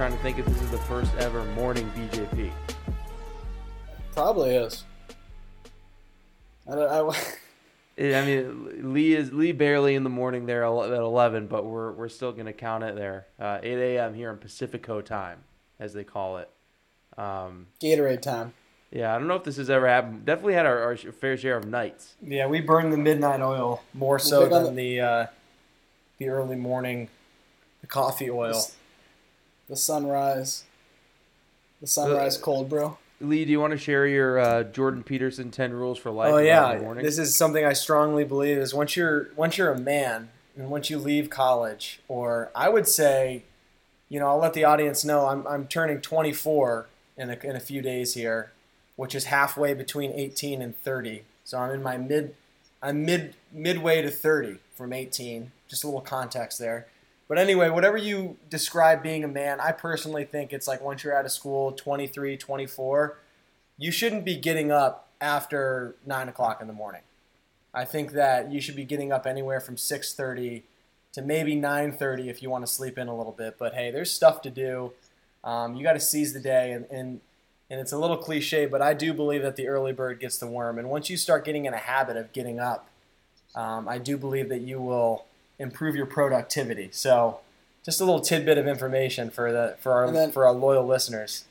trying to think if this is the first ever morning BJP. Probably is. I don't. I, I mean, Lee is Lee barely in the morning there at eleven, but we're we're still gonna count it there. Uh, Eight a.m. here in Pacifico time, as they call it. Um, Gatorade time. yeah, I don't know if this has ever happened. Definitely had our, our fair share of nights. Yeah, we burn the midnight oil more so than the uh, the early morning the coffee oil. The sunrise. The sunrise cold brew. Lee, do you want to share your uh, Jordan Peterson ten rules for life? Oh yeah, this is something I strongly believe is once you're once you're a man and once you leave college, or I would say, you know, I'll let the audience know I'm I'm turning 24 in a, in a few days here, which is halfway between 18 and 30. So I'm in my mid, I'm mid midway to 30 from 18. Just a little context there. But anyway, whatever you describe being a man, I personally think it's like once you're out of school, 23, 24, you shouldn't be getting up after 9 o'clock in the morning. I think that you should be getting up anywhere from 6.30 to maybe 9.30 if you want to sleep in a little bit. But hey, there's stuff to do. Um, you got to seize the day. And, and, and it's a little cliche, but I do believe that the early bird gets the worm. And once you start getting in a habit of getting up, um, I do believe that you will improve your productivity. So, just a little tidbit of information for the for our then- for our loyal listeners.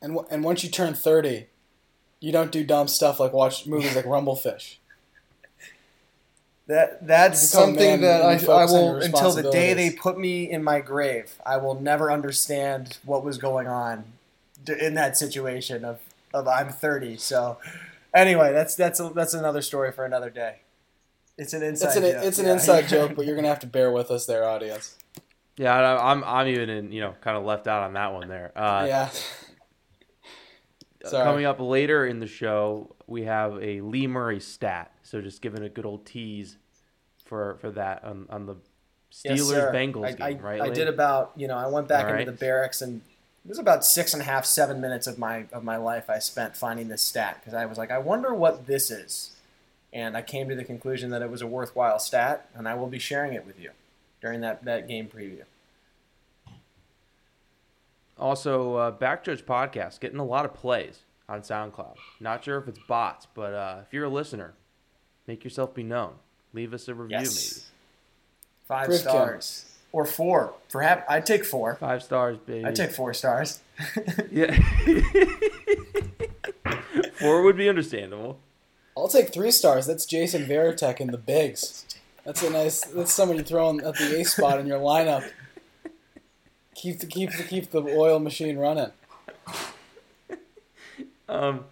And w- and once you turn thirty, you don't do dumb stuff like watch movies like Rumblefish. That that's You become a something that I, I will until the day they put me in my grave. I will never understand what was going on in that situation of, of I'm 30. So anyway, that's that's a, that's another story for another day. It's an inside. It's an joke, it's an yeah. inside joke, but you're gonna have to bear with us, there, audience. yeah, I- I'm I'm even in you know kind of left out on that one there. Uh, yeah. Sorry. Coming up later in the show, we have a Lee Murray stat. So just giving a good old tease for for that on, on the Steelers sir. Bengals I, game, I, right? I Lee? did about you know I went back All into right. the barracks and it was about six and a half seven minutes of my of my life I spent finding this stat because I was like I wonder what this is, and I came to the conclusion that it was a worthwhile stat and I will be sharing it with you during that that game preview. Also, uh, Back Judge podcast getting a lot of plays on SoundCloud. Not sure if it's bots, but uh, if you're a listener, make yourself be known. Leave us a review, Yes, five Griff Kim. stars or four. Perhaps I'd take four. Five stars, baby. I'd take four stars. Yeah. Four would be understandable. I'll take three stars. That's Jason Varitek in the bigs. That's a nice. That's somebody throwing at the A spot in your lineup. Keep the keep the keep the oil machine running. Um,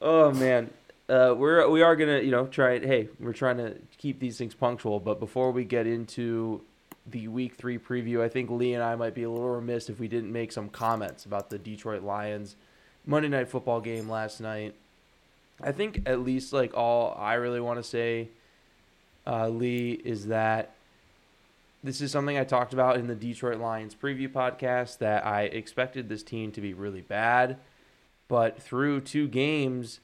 oh man, uh, we're we are gonna you know try it. Hey, we're trying to keep these things punctual. But before we get into the week three preview, I think Lee and I might be a little remiss if we didn't make some comments about the Detroit Lions Monday Night Football game last night. I think at least like all I really want to say, uh, Lee, is that this is something I talked about in the Detroit Lions preview podcast that I expected this team to be really bad, but through two games,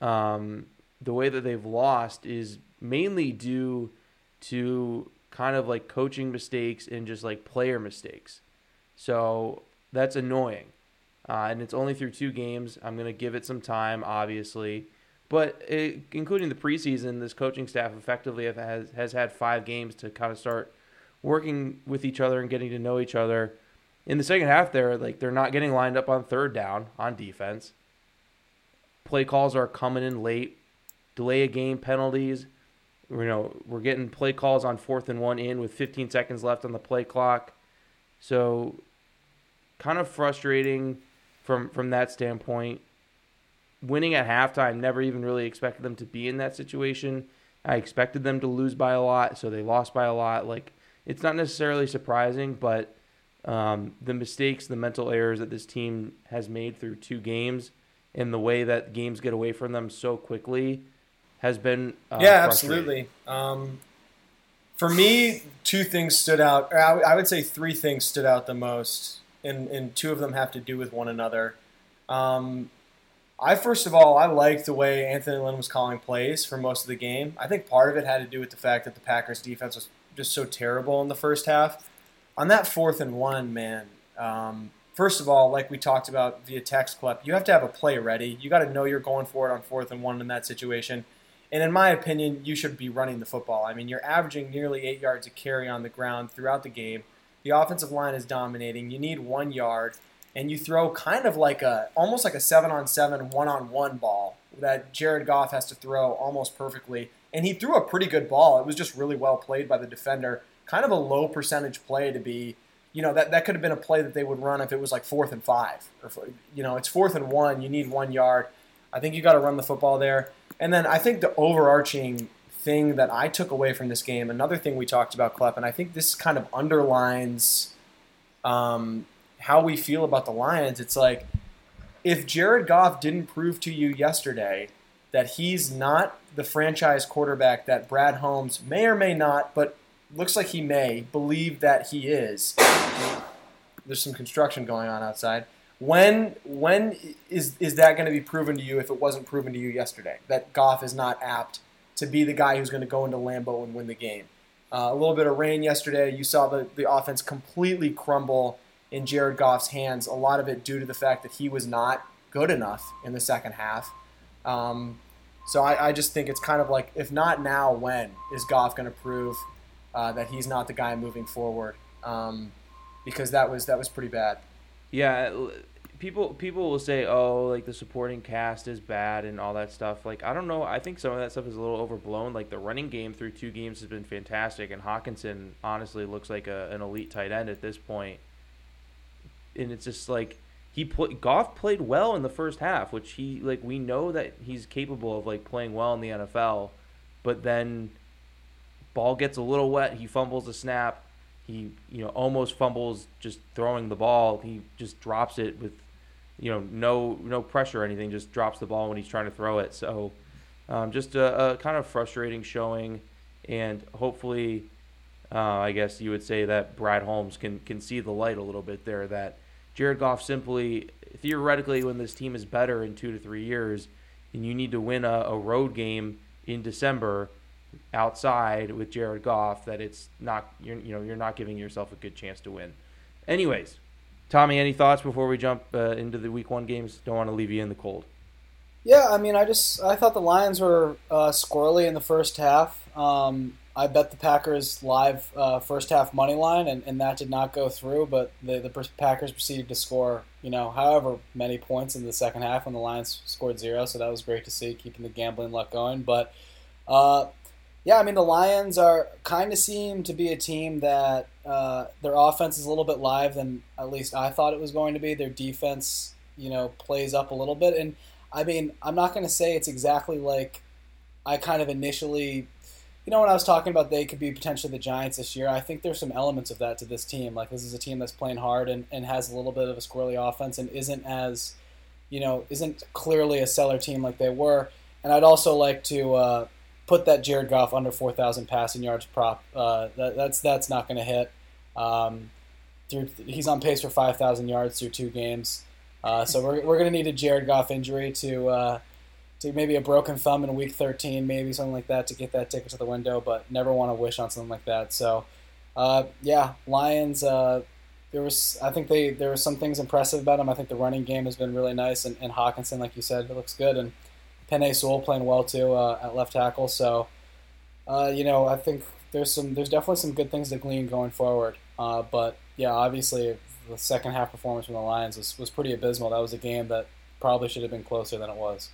um, the way that they've lost is mainly due to kind of like coaching mistakes and just like player mistakes. So that's annoying. Uh, and it's only through two games. I'm going to give it some time, obviously. But it, including the preseason, this coaching staff effectively has, has had five games to kind of start working with each other and getting to know each other. In the second half, they're like they're not getting lined up on third down on defense. Play calls are coming in late. Delay a game penalties. You know we're getting play calls on fourth and one in with 15 seconds left on the play clock. So, kind of frustrating from from that standpoint. Winning at halftime, never even really expected them to be in that situation. I expected them to lose by a lot, so they lost by a lot. Like it's not necessarily surprising, but um, the mistakes, the mental errors that this team has made through two games, and the way that games get away from them so quickly, has been. Uh, yeah, absolutely. Um, for me, two things stood out. I, I would say three things stood out the most, and, and two of them have to do with one another. Um, I first of all, I liked the way Anthony Lynn was calling plays for most of the game. I think part of it had to do with the fact that the Packers defense was just so terrible in the first half. On that fourth and one, man. Um, first of all, like we talked about via text clip, you have to have a play ready. You got to know you're going for it on fourth and one in that situation. And in my opinion, you should be running the football. I mean, you're averaging nearly eight yards a carry on the ground throughout the game. The offensive line is dominating. You need one yard, and you throw kind of like a almost like a seven on seven, one on one ball that Jared Goff has to throw almost perfectly. And he threw a pretty good ball. It was just really well played by the defender. Kind of a low percentage play to be, you know, that, that could have been a play that they would run if it was like fourth and five. Or, you know, it's fourth and one. You need one yard. I think you got to run the football there. And then I think the overarching thing that I took away from this game, another thing we talked about, Klepp, and I think this kind of underlines um, how we feel about the Lions. It's like if Jared Goff didn't prove to you yesterday that he's not the franchise quarterback that Brad Holmes may or may not, but looks like he may believe that he is. There's some construction going on outside. When when is is that going to be proven to you if it wasn't proven to you yesterday that Goff is not apt to be the guy who's going to go into Lambeau and win the game? Uh, a little bit of rain yesterday. You saw the, the offense completely crumble in Jared Goff's hands. A lot of it due to the fact that he was not good enough in the second half. Um, so I, I, just think it's kind of like, if not now, when is Goff going to prove uh, that he's not the guy moving forward? Um, because that was that was pretty bad. Yeah, people people will say, "Oh, like the supporting cast is bad and all that stuff." Like I don't know. I think some of that stuff is a little overblown. Like the running game through two games has been fantastic, and Hockenson honestly looks like a, an elite tight end at this point. And it's just like he put Goff played well in the first half, which he like we know that he's capable of like playing well in the NFL, but then ball gets a little wet, he fumbles a snap, he you know almost fumbles just throwing the ball, he just drops it with you know no no pressure or anything, just drops the ball when he's trying to throw it. So um, just a, a, kind of frustrating showing, and hopefully. Uh, I guess you would say that Brad Holmes can, can see the light a little bit there. That Jared Goff simply, theoretically, when this team is better in two to three years, and you need to win a, a road game in December outside with Jared Goff, that it's not you're you know you're not giving yourself a good chance to win. Anyways, Tommy, any thoughts before we jump uh, into the Week One games? Don't want to leave you in the cold. Yeah, I mean, I just I thought the Lions were uh, squirrely in the first half. Um, I bet the Packers live uh, first half money line, and, and that did not go through. But the, the Packers proceeded to score, you know, however many points in the second half, when the Lions scored zero. So that was great to see, keeping the gambling luck going. But uh, yeah, I mean, the Lions are kind of seem to be a team that uh, their offense is a little bit live than at least I thought it was going to be. Their defense, you know, plays up a little bit, and I mean, I'm not going to say it's exactly like I kind of initially you know, when I was talking about they could be potentially the Giants this year, I think there's some elements of that to this team. Like this is a team that's playing hard and, and has a little bit of a squirrely offense and isn't as, you know, isn't clearly a seller team like they were. And I'd also like to uh, put that Jared Goff under 4,000 passing yards prop. Uh, that, that's that's not going to hit. Um, through, he's on pace for 5,000 yards through two games. Uh, so we're, we're going to need a Jared Goff injury to uh, to maybe a broken thumb in week 13, maybe something like that to get that ticket to the window, but never want to wish on something like that. So, uh, yeah, Lions. Uh, there was, I think they there were some things impressive about them. I think the running game has been really nice, and, and Hockenson, like you said, it looks good, and Penei Sewell playing well too uh, at left tackle. So, uh, you know, I think there's some there's definitely some good things to glean going forward. Uh, but yeah, obviously the second half performance from the Lions was, was pretty abysmal. That was a game that probably should have been closer than it was.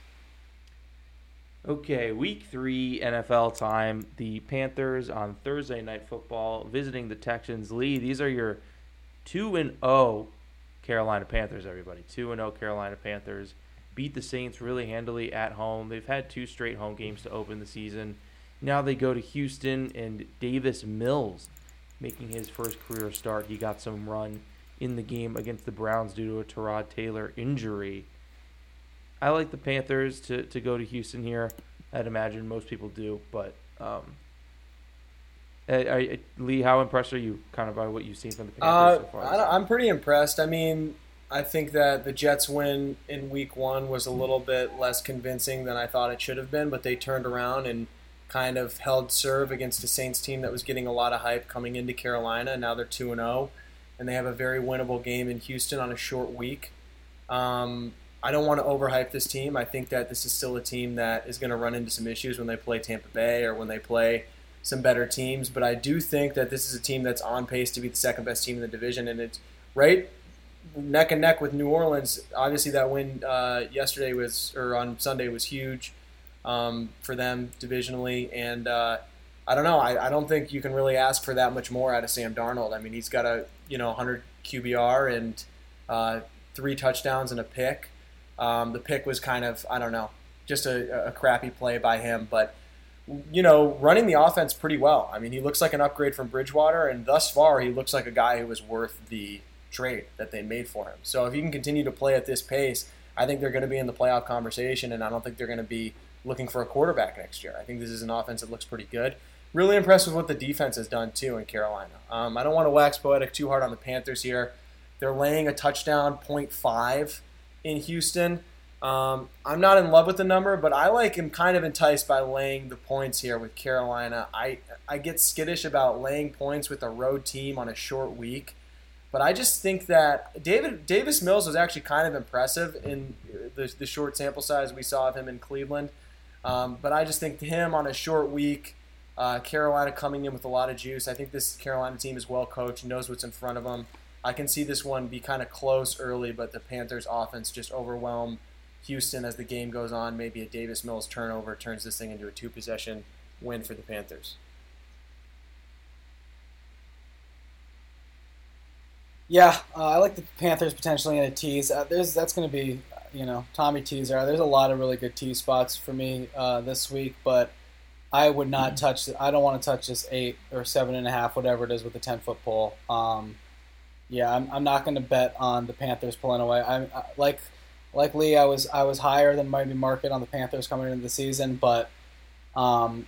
Okay, week three NFL time. The Panthers on Thursday night football visiting the Texans. Lee, these are your two and zero oh Carolina Panthers. Everybody, two and zero oh Carolina Panthers beat the Saints really handily at home. They've had two straight home games to open the season. Now they go to Houston and Davis Mills making his first career start. He got some run in the game against the Browns due to a Tyrod Taylor injury. I like the Panthers to, to go to Houston here. I'd imagine most people do. But um, I, I, Lee, how impressed are you kind of by what you've seen from the Panthers Uh, so far? I, I'm pretty impressed. I mean, I think that the Jets win in Week One was a little bit less convincing than I thought it should have been, but they turned around and kind of held serve against a Saints team that was getting a lot of hype coming into Carolina. Now they're two and zero, and they have a very winnable game in Houston on a short week. Um, I don't want to overhype this team. I think that this is still a team that is going to run into some issues when they play Tampa Bay or when they play some better teams. But I do think that this is a team that's on pace to be the second best team in the division, and it's right neck and neck with New Orleans. Obviously, that win uh, yesterday was or on Sunday was huge um, for them divisionally, and uh, I don't know. I, I don't think you can really ask for that much more out of Sam Darnold. I mean, he's got a you know 100 QBR and uh, three touchdowns and a pick. Um, the pick was kind of I don't know, just a, a crappy play by him, but you know, running the offense pretty well. I mean, he looks like an upgrade from Bridgewater, and thus far, he looks like a guy who is worth the trade that they made for him. So if he can continue to play at this pace, I think they're going to be in the playoff conversation, and I don't think they're going to be looking for a quarterback next year. I think this is an offense that looks pretty good. Really impressed with what the defense has done too in Carolina. Um, I don't want to wax poetic too hard on the Panthers here. They're laying a touchdown 0.5 in Houston. Um, I'm not in love with the number, but I like am kind of enticed by laying the points here with Carolina. I I get skittish about laying points with a road team on a short week, but I just think that David Davis Mills was actually kind of impressive in the, the short sample size we saw of him in Cleveland. Um, but I just think him on a short week, uh, Carolina coming in with a lot of juice. I think this Carolina team is well coached, knows what's in front of them. I can see this one be kind of close early, but the Panthers' offense just overwhelm Houston as the game goes on. Maybe a Davis Mills turnover turns this thing into a two possession win for the Panthers. Yeah, uh, I like the Panthers potentially in a tease. Uh, there's that's going to be, you know, Tommy teaser. There's a lot of really good tease spots for me uh, this week, but I would not touch. I don't want to touch this eight or seven and a half, whatever it is, with the ten foot pole. Um, yeah, I'm, I'm not going to bet on the Panthers pulling away. I, I like like Lee. I was I was higher than maybe market on the Panthers coming into the season, but um,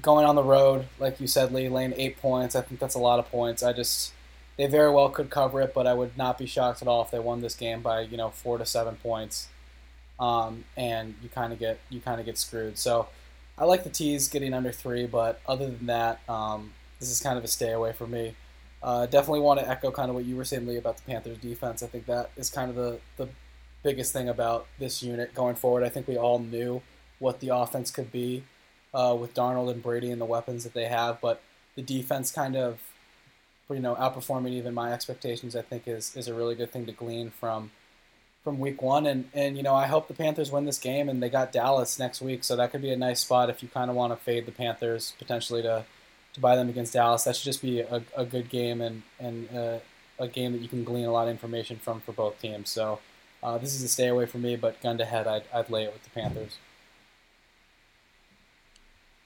going on the road, like you said, Lee, laying eight points. I think that's a lot of points. I just they very well could cover it, but I would not be shocked at all if they won this game by you know four to seven points, um, and you kind of get you kind of get screwed. So I like the tees getting under three, but other than that, um, this is kind of a stay away for me. Uh, definitely want to echo kind of what you were saying, Lee, about the Panthers defense. I think that is kind of the the biggest thing about this unit going forward. I think we all knew what the offense could be uh, with Darnold and Brady and the weapons that they have, but the defense kind of you know outperforming even my expectations. I think is is a really good thing to glean from from week one. And and you know I hope the Panthers win this game, and they got Dallas next week, so that could be a nice spot if you kind of want to fade the Panthers potentially to to buy them against Dallas. That should just be a, a good game and and uh, a game that you can glean a lot of information from for both teams. So. Uh, this is a stay away for me, but gun to head, I'd, I'd lay it with the Panthers.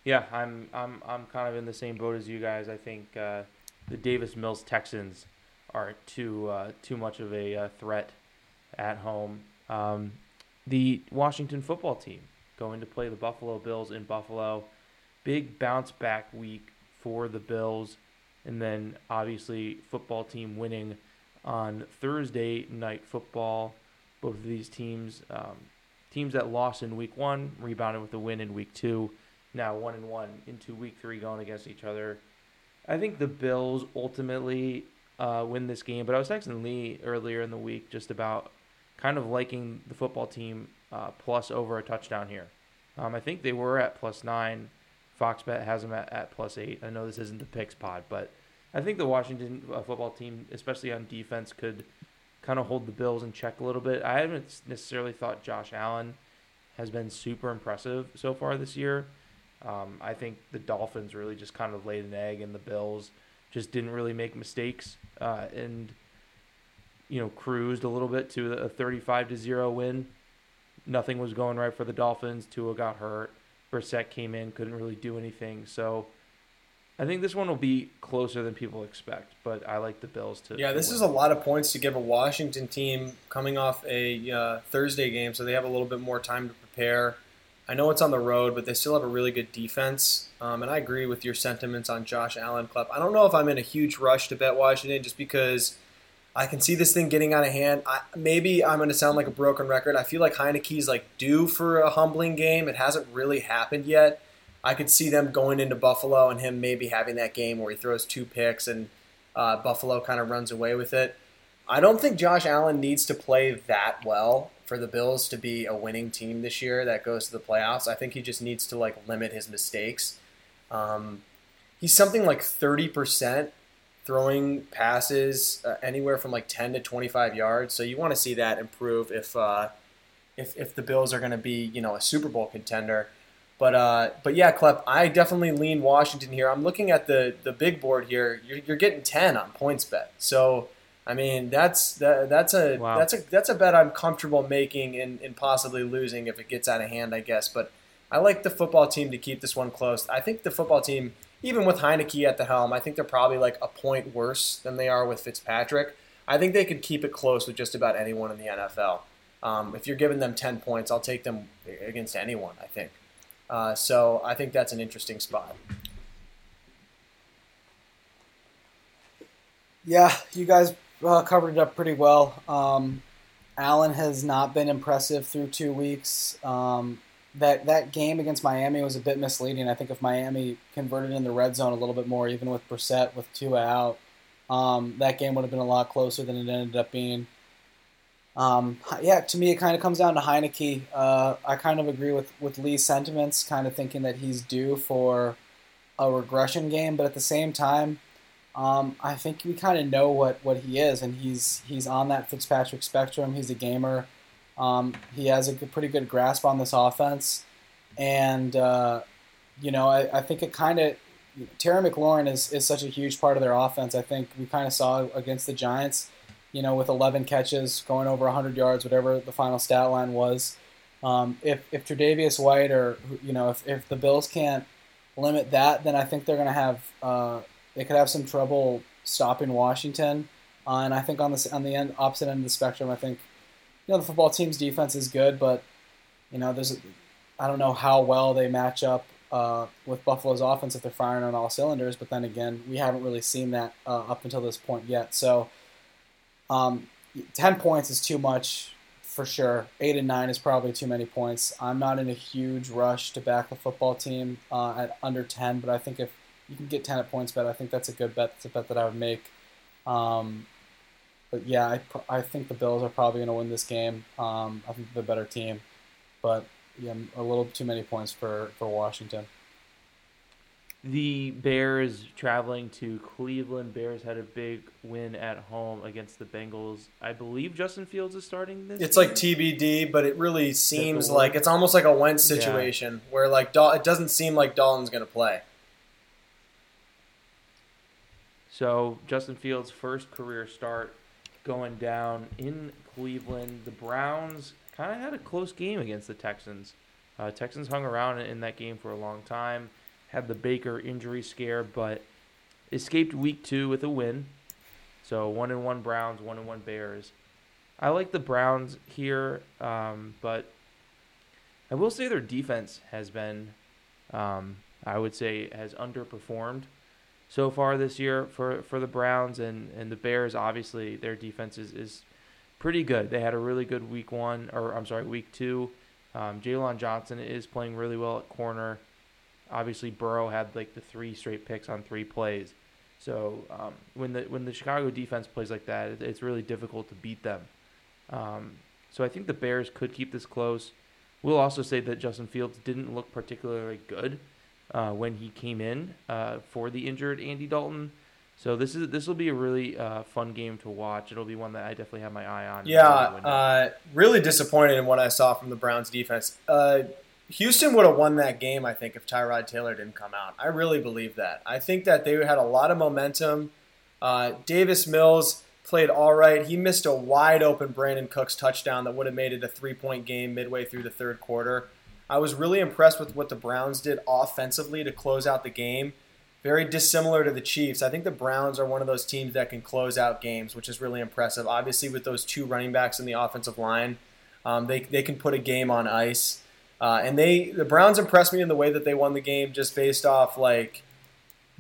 Yeah, I'm I'm I'm kind of in the same boat as you guys. I think uh, the Davis Mills Texans are too uh, too much of a uh, threat at home. Um, the Washington football team going to play the Buffalo Bills in Buffalo. Big bounce back week for the Bills, and then obviously football team winning on Thursday night football. Both of these teams, um, teams that lost in week one, rebounded with a win in week two now one and one into week three going against each other. I think the Bills ultimately uh, win this game, but I was texting Lee earlier in the week just about kind of liking the football team uh, plus over a touchdown here. Um, I think they were at plus nine. Fox Bet has them at, at plus eight. I know this isn't the picks pod, but I think the Washington uh, football team, especially on defense, could kind of hold the Bills in check a little bit. I haven't necessarily thought Josh Allen has been super impressive so far this year. Um, I think the Dolphins really just kind of laid an egg, and the Bills just didn't really make mistakes uh, and you know cruised a little bit to a 35 to zero win. Nothing was going right for the Dolphins. Tua got hurt. Brissett came in, couldn't really do anything. So I think this one will be closer than people expect, but I like the Bills to. Yeah, this win. is a lot of points to give a Washington team coming off a uh, Thursday game, so they have a little bit more time to prepare. I know it's on the road, but they still have a really good defense. Um, and I agree with your sentiments on Josh Allen Club. I don't know if I'm in a huge rush to bet Washington just because I can see this thing getting out of hand. I, maybe I'm going to sound like a broken record. I feel like Heinicke's like due for a humbling game. It hasn't really happened yet. I could see them going into Buffalo and him maybe having that game where he throws two picks and uh, Buffalo kind of runs away with it. I don't think Josh Allen needs to play that well for the Bills to be a winning team this year that goes to the playoffs. I think he just needs to like limit his mistakes. Um, he's something like thirty percent throwing passes uh, anywhere from like ten to twenty five yards. So you want to see that improve if uh, if if the Bills are going to be you know a Super Bowl contender. But uh, but yeah, Klep, I definitely lean Washington here. I'm looking at the the big board here. You're, you're getting ten on PointsBet. So I mean, that's that, that's a wow. that's a that's a bet I'm comfortable making and, and possibly losing if it gets out of hand, I guess. But I like the football team to keep this one close. I think the football team, even with Heinicke at the helm, I think they're probably like a point worse than they are with Fitzpatrick. I think they could keep it close with just about anyone in the NFL. Um, if you're giving them 10 points, I'll take them against anyone, I think. Uh, so I think that's an interesting spot. Yeah, you guys uh, covered it up pretty well. Um, Allen has not been impressive through two weeks. Um, that that game against Miami was a bit misleading. I think if Miami converted in the red zone a little bit more, even with Brissett with Tua out, um, that game would have been a lot closer than it ended up being. Um, yeah, to me, it kind of comes down to Heinicke. Uh, I kind of agree with, with Lee's sentiments, kind of thinking that he's due for a regression game, but at the same time, um, I think we kind of know what, what he is, and he's he's on that Fitzpatrick spectrum. He's a gamer. Um, he has a pretty good grasp on this offense, and uh, you know I, I think it kind of Terry McLaurin is, is such a huge part of their offense. I think we kind of saw against the Giants, you know, with 11 catches, going over 100 yards, whatever the final stat line was. Um, if if Tre'Davious White or you know if, if the Bills can't limit that, then I think they're going to have uh, they could have some trouble stopping Washington. Uh, and I think on the on the end, opposite end of the spectrum, I think you know the football team's defense is good, but you know there's I don't know how well they match up uh, with Buffalo's offense if they're firing on all cylinders. But then again, we haven't really seen that uh, up until this point yet. So um, ten points is too much for sure. Eight and nine is probably too many points. I'm not in a huge rush to back the football team uh, at under ten, but I think if you can get ten at PointsBet. I think that's a good bet. That's a bet that I would make. Um, but yeah, I, I think the Bills are probably going to win this game. Um, I think they're the better team, but yeah, a little too many points for, for Washington. The Bears traveling to Cleveland. Bears had a big win at home against the Bengals. I believe Justin Fields is starting this. It's game? like TBD, but it really seems like it's almost like a Wentz situation yeah. where like it doesn't seem like Dalton's going to play. So Justin Fields' first career start going down in Cleveland. The Browns kind of had a close game against the Texans. Uh, Texans hung around in that game for a long time, had the Baker injury scare, but escaped week two with a win. So one and one Browns, one and one Bears. I like the Browns here, um, but I will say their defense has been, um, I would say, has underperformed so far this year for, for the Browns and, and the Bears. Obviously, their defense is, is pretty good. They had a really good week one, or I'm sorry, week two. Um, Jaylon Johnson is playing really well at corner. Obviously, Burrow had like the three straight picks on three plays. So um, when the when the Chicago defense plays like that, it, it's really difficult to beat them. Um, so I think the Bears could keep this close. We'll also say that Justin Fields didn't look particularly good uh, when he came in uh, for the injured Andy Dalton. So this is this will be a really uh, fun game to watch. It'll be one that I definitely have my eye on. Yeah, uh, really disappointed in what I saw from the Browns defense. Uh, Houston would have won that game, I think, if Tyrod Taylor didn't come out. I really believe that. I think that they had a lot of momentum. Uh, Davis Mills played all right. He missed a wide open Brandin Cooks touchdown that would have made it a three point game midway through the third quarter. I was really impressed with what the Browns did offensively to close out the game. Very dissimilar to the Chiefs. I think the Browns are one of those teams that can close out games, which is really impressive. Obviously, with those two running backs in the offensive line, um, they, they can put a game on ice. Uh, and they the Browns impressed me in the way that they won the game just based off like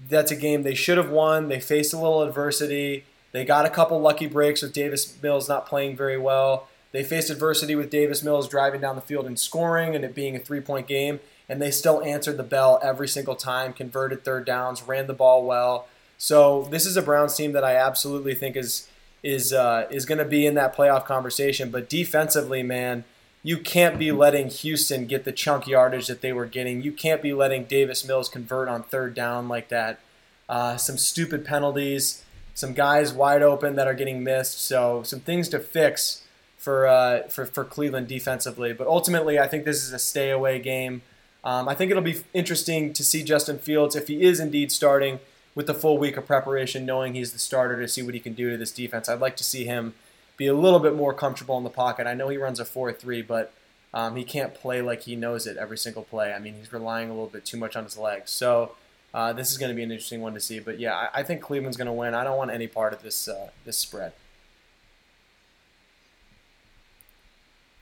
that's a game they should have won. They faced a little adversity. They got a couple lucky breaks with Davis Mills not playing very well. They faced adversity with Davis Mills driving down the field and scoring and it being a three point game. And they still answered the bell every single time, converted third downs, ran the ball well. So this is a Browns team that I absolutely think is is uh, is going to be in that playoff conversation. But defensively, man, you can't be letting Houston get the chunk yardage that they were getting. You can't be letting Davis Mills convert on third down like that. Uh, some stupid penalties, some guys wide open that are getting missed. So some things to fix for uh, for for Cleveland defensively. But ultimately, I think this is a stay away game. Um, I think it'll be interesting to see Justin Fields if he is indeed starting with the full week of preparation, knowing he's the starter to see what he can do to this defense. I'd like to see him be a little bit more comfortable in the pocket. I know he runs a 4 3, but um, he can't play like he knows it every single play. I mean, he's relying a little bit too much on his legs. So uh, this is going to be an interesting one to see. But yeah, I, I think Cleveland's going to win. I don't want any part of this uh, this spread.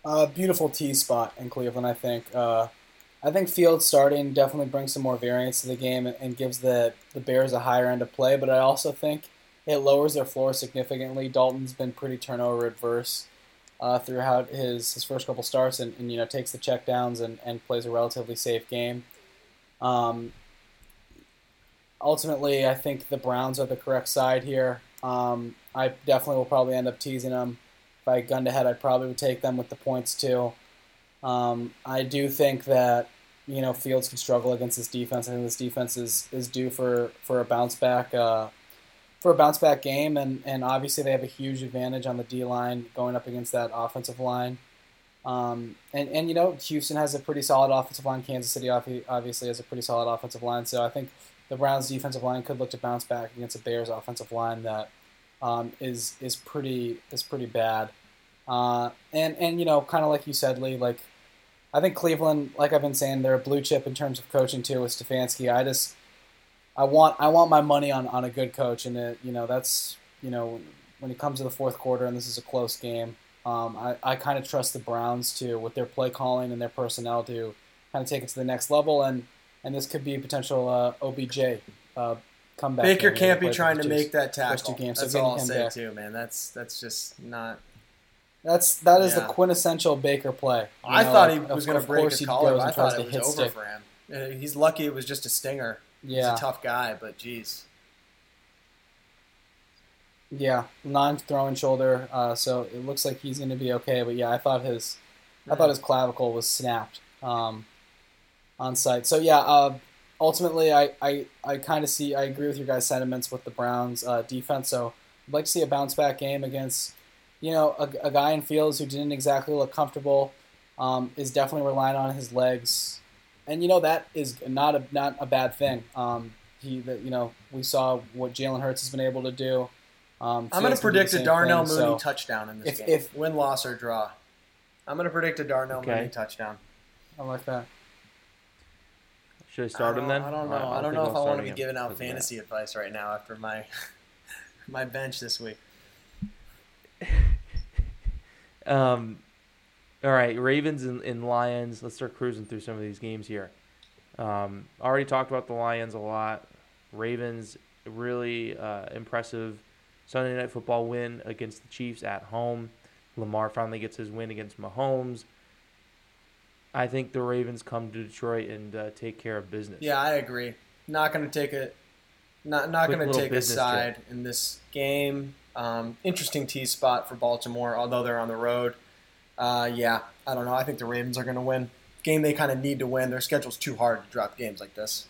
Uh, beautiful T spot in Cleveland, I think. Uh, I think Fields starting definitely brings some more variance to the game and, and, gives the, the Bears a higher end of play, but I also think it lowers their floor significantly. Dalton's been pretty turnover adverse uh, throughout his, his first couple starts and, and, you know takes the checkdowns and, and plays a relatively safe game. Um, ultimately, I think the Browns are the correct side here. Um, I definitely will probably end up teasing them. If I gunned ahead, I probably would take them with the points too. Um, I do think that you know Fields can struggle against this defense. I think this defense is, is due for, for a bounce back uh, for a bounce back game, and, and obviously they have a huge advantage on the D line going up against that offensive line. Um, and and you know Houston has a pretty solid offensive line. Kansas City obviously has a pretty solid offensive line. So I think the Browns' defensive line could look to bounce back against a Bears' offensive line that um, is is pretty is pretty bad. Uh, and and you know, kind of like you said, Lee, like I think Cleveland, like I've been saying, they're a blue chip in terms of coaching too with Stefanski. I just I want I want my money on, on a good coach, and it, you know that's you know when it comes to the fourth quarter and this is a close game, um, I, I kind of trust the Browns to with their play calling and their personnel to kind of take it to the next level, and and this could be a potential uh, OBJ uh, comeback. Baker can't be trying to make that tackle. Two games, that's so all I'll say back. too, man. That's that's just not that's that is yeah. the quintessential Baker play. You I know, thought he was going to break his collar. I thought it was over stick. for him. Uh, he's lucky it was just a stinger. Yeah, he's a tough guy, but geez. Yeah, non-throwing shoulder, uh, so it looks like he's going to be okay. But yeah, I thought his, I thought his clavicle was snapped um, on site. So yeah, uh, ultimately, I I, I kind of see, I agree with your guys' sentiments with the Browns uh, defense. So I'd like to see a bounce back game against you know, a, a guy in Fields who didn't exactly look comfortable um, is definitely relying on his legs, and you know that is not a not a bad thing. Um, he, the, you know, we saw what Jalen Hurts has been able to do. Um, I'm going to predict a Darnell thing, Mooney so touchdown in this if, game. If win, loss, or draw, I'm going to predict a Darnell okay. Mooney touchdown. I like that. Should I start I him then? I don't know. I don't, I don't know if I want to be giving out fantasy advice right now after my my bench this week. um, all right, Ravens and, and, Lions. Let's start cruising through some of these games here. Um, already talked about the Lions a lot. Ravens really uh, impressive Sunday night football win against the Chiefs at home. Lamar finally gets his win against Mahomes. I think the Ravens come to Detroit and uh, take care of business. Yeah, I agree. Not going to take it. Not not going to take a side trip. in this game. Um, interesting tee spot for Baltimore, although they're on the road. Uh, yeah, I don't know. I think the Ravens are going to win. Game they kind of need to win. Their schedule's too hard to drop games like this.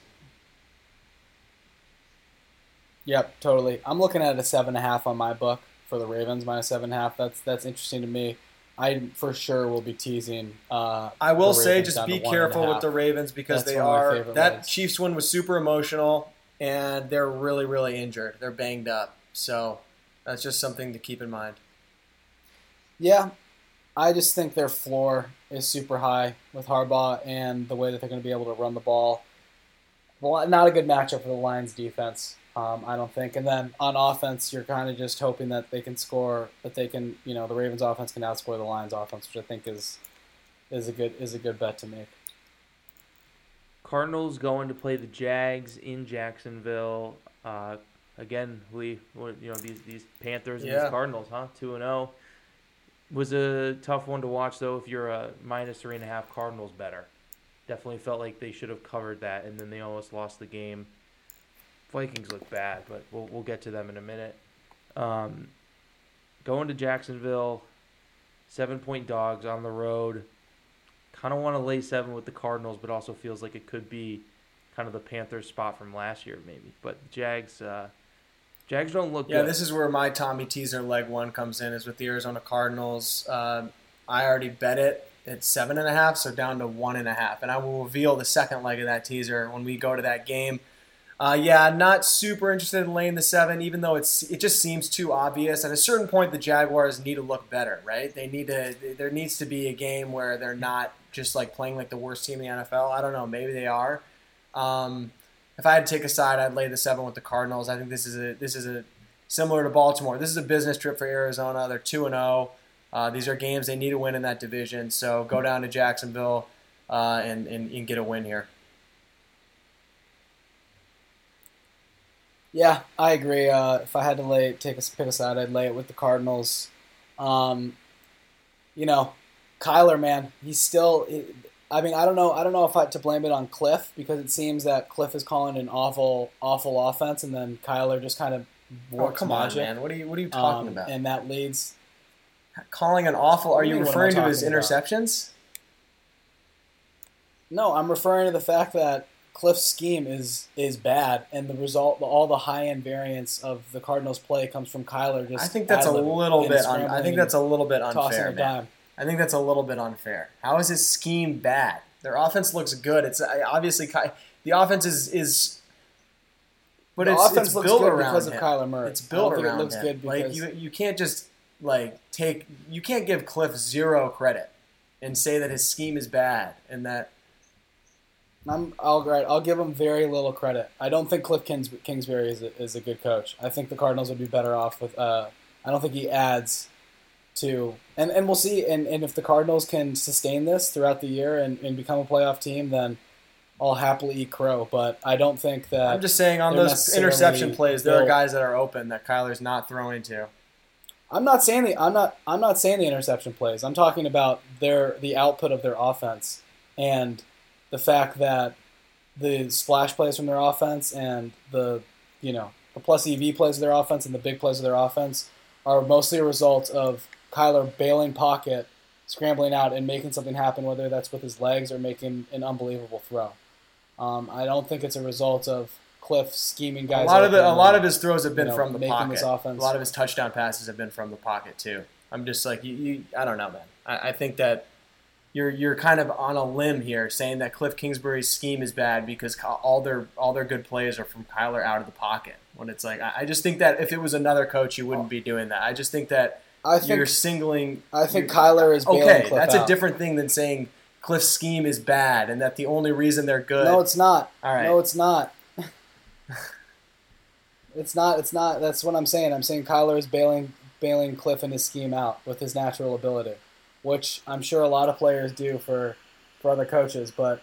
Yep, totally. I'm looking at a seven and a half on my book for the Ravens minus seven and a half. That's that's interesting to me. I for sure will be teasing. Uh, I will say, just be careful with the Ravens because that's they are that Chiefs win was super emotional, and they're really really injured. They're banged up, so that's just something to keep in mind. Yeah, I just think their floor is super high with Harbaugh and the way that they're going to be able to run the ball. Well, not a good matchup for the Lions defense, um, I don't think. And then on offense, you're kind of just hoping that they can score, that they can, you know, the Ravens offense can outscore the Lions offense, which I think is is a good is a good bet to make. Cardinals going to play the Jags in Jacksonville. Uh, again, Lee, what- you know these these Panthers and Yeah. these Cardinals, huh? Two and zero. Was a tough one to watch though. If you're a minus three and a half, Cardinals better. Definitely felt like they should have covered that, and then they almost lost the game. Vikings look bad, but we'll we'll get to them in a minute. Um, going to Jacksonville, seven point dogs on the road. Kind of want to lay seven with the Cardinals, but also feels like it could be kind of the Panthers spot from last year, maybe. But Jags, uh, Jags don't look Yeah, good. this is where my Tommy teaser leg one comes in. Is with the Arizona Cardinals. Um I already bet it. It's seven and a half, so down to one and a half, and I will reveal the second leg of that teaser when we go to that game. Uh, yeah, not super interested in laying the seven, even though it's it just seems too obvious. At a certain point, the Jaguars need to look better, right? They need to. There needs to be a game where they're not just like playing like the worst team in the NFL. I don't know. Maybe they are. Um, if I had to take a side, I'd lay the seven with the Cardinals. I think this is a this is a similar to Baltimore. This is a business trip for Arizona. They're two and zero. Uh, these are games they need to win in that division. So go down to Jacksonville uh, and, and and get a win here. Yeah, I agree. Uh, if I had to lay take a pick a side, I'd lay it with the Cardinals. Um, you know, Kyler, man, he's still. I mean, I don't know. I don't know if I to blame it on Cliff because it seems that Cliff is calling an awful, awful offense, and then Kyler just kind of Oh, works come on, man. What are you what are you talking Um, about? And that leads. Calling an awful? Are you you mean, what am I referring to his about? interceptions? No, I'm referring to the fact that Cliff's scheme is is bad, and the result, all the high end variance of the Cardinals' play comes from Kyler. Just I think that's a little bit. Un- I think that's a little bit unfair, man. I think that's a little bit unfair. How is his scheme bad? Their offense looks good. It's obviously Ky- the offense is is, but the it's, offense it's looks built good around because of. Kyler Murray. It's built around it looks him. good because like you, you can't just like take you can't give Cliff zero credit and say that his scheme is bad and that I'm all right. I'll give him very little credit. I don't think Cliff Kings, Kingsbury is a, is a good coach. I think the Cardinals would be better off with. Uh, I don't think he adds to, and, and we'll see. And, and if the Cardinals can sustain this throughout the year and, and become a playoff team, then I'll happily eat crow. But I don't think that. I'm just saying on those interception plays, there are guys that are open that Kyler's not throwing to. I'm not saying the I'm not I'm not saying the interception plays. I'm talking about their the output of their offense and the fact that the splash plays from their offense and the you know the plus EV plays of their offense and the big plays of their offense are mostly a result of Kyler bailing pocket, scrambling out and making something happen, whether that's with his legs or making an unbelievable throw. Um, I don't think it's a result of Cliff scheming guys. A lot of it, a lot of his throws have been you know, from the making pocket. A lot of his touchdown passes have been from the pocket too. I'm just like you. you I don't know, man. I, I think that you're you're kind of on a limb here, saying that Cliff Kingsbury's scheme is bad because all their all their good plays are from Kyler out of the pocket. When it's like, I, just think that if it was another coach, you wouldn't be doing that. I just think that I think you're singling. I think Kyler is okay. Cliff That's out. a different thing than saying Cliff's scheme is bad and that the only reason they're good. No, it's not. All right. No, it's not. it's not. It's not. That's what I'm saying. I'm saying Kyler is bailing bailing Cliff and his scheme out with his natural ability, which I'm sure a lot of players do for for other coaches. But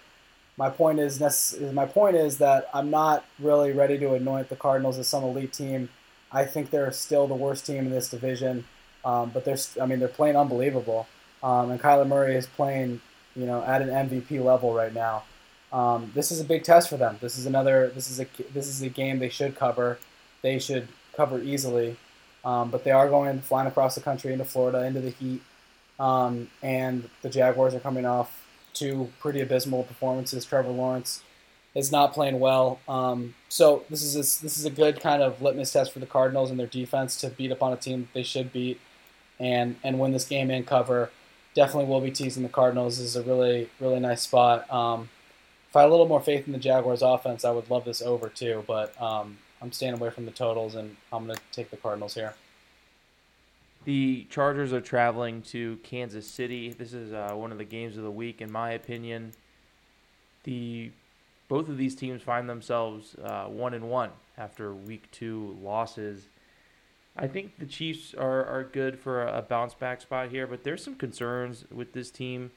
my point is, nec- my point is that I'm not really ready to anoint the Cardinals as some elite team. I think they're still the worst team in this division, um, but they're. I mean, they're playing unbelievable, um, and Kyler Murray is playing, you know, at an MVP level right now. Um, this is a big test for them. This is another. This is a. This is a game they should cover. They should cover easily, um, but they are going flying across the country into Florida into the heat, um, and the Jaguars are coming off two pretty abysmal performances. Trevor Lawrence is not playing well, um, so this is a, this is a good kind of litmus test for the Cardinals and their defense to beat up on a team that they should beat, and and win this game and cover. Definitely will be teasing the Cardinals. This is a really really nice spot. Um, if I had a little more faith in the Jaguars' offense, I would love this over too. But um, I'm staying away from the totals, and I'm going to take the Cardinals here. The Chargers are traveling to Kansas City. This is uh, one of the games of the week, in my opinion. The both of these teams find themselves uh, one and one after week two losses. I think the Chiefs are, are good for a bounce back spot here, but there's some concerns with this team.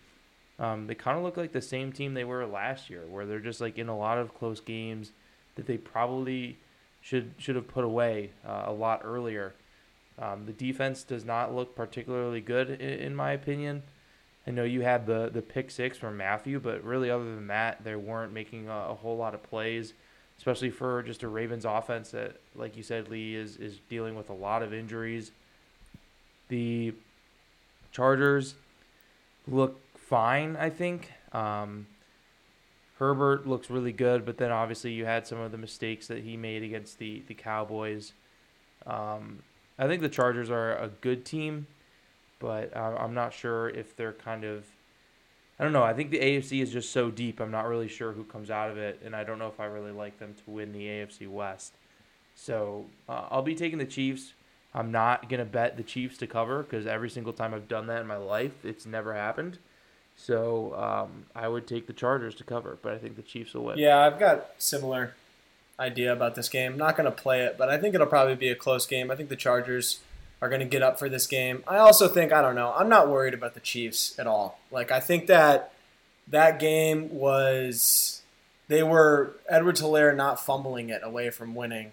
Um, they kind of look like the same team they were last year, where they're just like in a lot of close games that they probably should should have put away uh, a lot earlier. Um, the defense does not look particularly good, in, in my opinion. I know you had the the pick six from Mathieu, but really, other than that, they weren't making a, a whole lot of plays, especially for just a Ravens offense that, like you said, Lee is is dealing with a lot of injuries. The Chargers look fine, I think. Um, Herbert looks really good, but then obviously you had some of the mistakes that he made against the the Cowboys. Um, I think the Chargers are a good team, but uh, I'm not sure if they're kind of. I don't know. I think the AFC is just so deep. I'm not really sure who comes out of it, and I don't know if I really like them to win the AFC West. So uh, I'll be taking the Chiefs. I'm not gonna bet the Chiefs to cover because every single time I've done that in my life, it's never happened. So um, I would take the Chargers to cover, but I think the Chiefs will win. Yeah, I've got similar idea about this game. not going to play it, but I think it'll probably be a close game. I think the Chargers are going to get up for this game. I also think I don't know. I'm not worried about the Chiefs at all. Like I think that that game was they were Edwards-Helaire not fumbling it away from winning.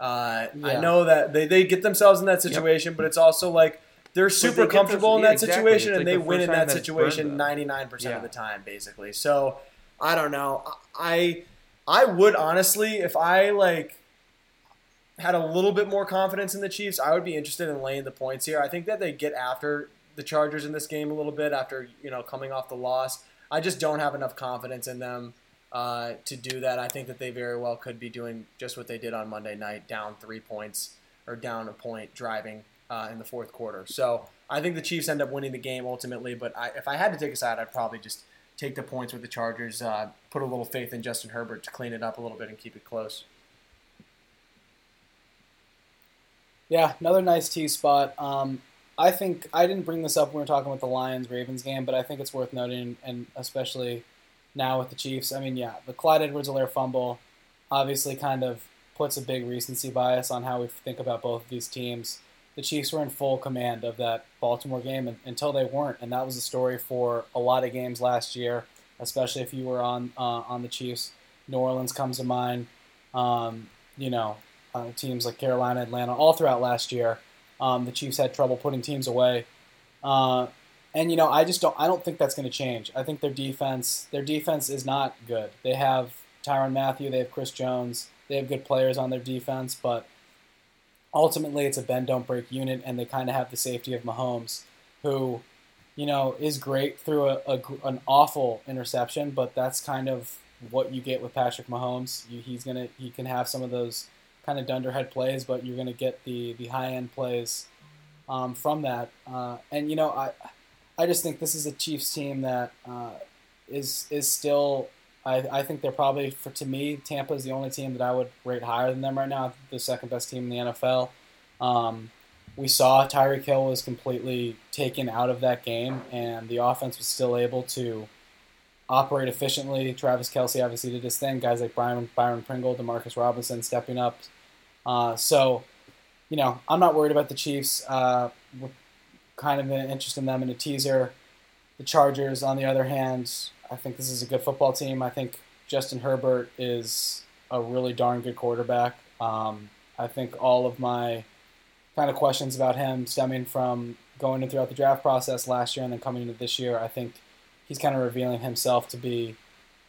Uh, yeah. I know that they, they get themselves in that situation, yep. but it's also like they're super they comfortable in that situation and they win in that situation 99% yeah. of the time basically. So I don't know. I I would honestly if I like had a little bit more confidence in the Chiefs, I would be interested in laying the points here. I think that they get after the Chargers in this game a little bit after, you know, coming off the loss. I just don't have enough confidence in them uh, to do that. I think that they very well could be doing just what they did on Monday night, down three points or down a point driving uh, in the fourth quarter. So I think the Chiefs end up winning the game ultimately. But I, if I had to take a side, I'd probably just take the points with the Chargers. Uh, put a little faith in Justin Herbert to clean it up a little bit and keep it close. Yeah, another nice T spot. Um, I think I didn't bring this up when we were talking about the Lions Ravens game, but I think it's worth noting, and especially now with the Chiefs. I mean, yeah, the Clyde Edwards-Helaire fumble obviously kind of puts a big recency bias on how we think about both of these teams the Chiefs were in full command of that Baltimore game until they weren't, and that was the story for a lot of games last year, especially if you were on uh, on the Chiefs. New Orleans comes to mind. Um, you know, uh, teams like Carolina, Atlanta, all throughout last year, um, the Chiefs had trouble putting teams away. Uh, and you know, I just don't. I don't think that's going to change. I think their defense, their defense is not good. They have Tyrann Mathieu, they have Chris Jones, they have good players on their defense, but ultimately it's a bend don't break unit, and they kind of have the safety of Mahomes, who, you know, is great through a, a, an awful interception, but that's kind of what you get with Patrick Mahomes. You, he's gonna he can have some of those kind of dunderhead plays, but you're gonna get the the high end plays um, from that. Uh, and you know, I I just think this is a Chiefs team that uh, is is still I, I think they're probably for to me Tampa is the only team that I would rate higher than them right now. The second best team in the NFL. Um, we saw Tyreek Hill was completely taken out of that game, and the offense was still able to operate efficiently. Travis Kelce obviously did his thing. Guys like Byron Byron Pringle, Demarcus Robinson stepping up. Uh, so, you know, I'm not worried about the Chiefs. Uh, we're kind of interested in them in a teaser. The Chargers, on the other hand, I think this is a good football team. I think Justin Herbert is a really darn good quarterback. Um, I think all of my kind of questions about him stemming from going in throughout the draft process last year and then coming into this year, I think he's kind of revealing himself to be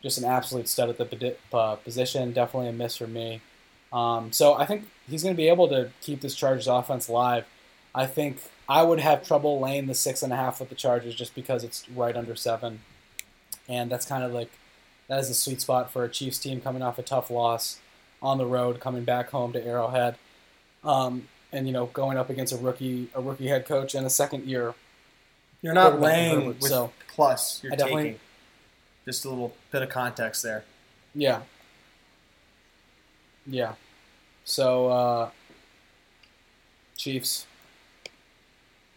just an absolute stud at the uh, position. Definitely a miss for me. Um, so I think he's going to be able to keep this Chargers offense live. I think I would have trouble laying the six and a half with the Chargers just because it's right under seven and that's kind of like that is the sweet spot for a Chiefs team coming off a tough loss on the road, coming back home to Arrowhead, um, and you know going up against a rookie a rookie head coach and a second year. You're not laying with so plus. You're taking just a little bit of context there. Yeah. Yeah. So uh, Chiefs.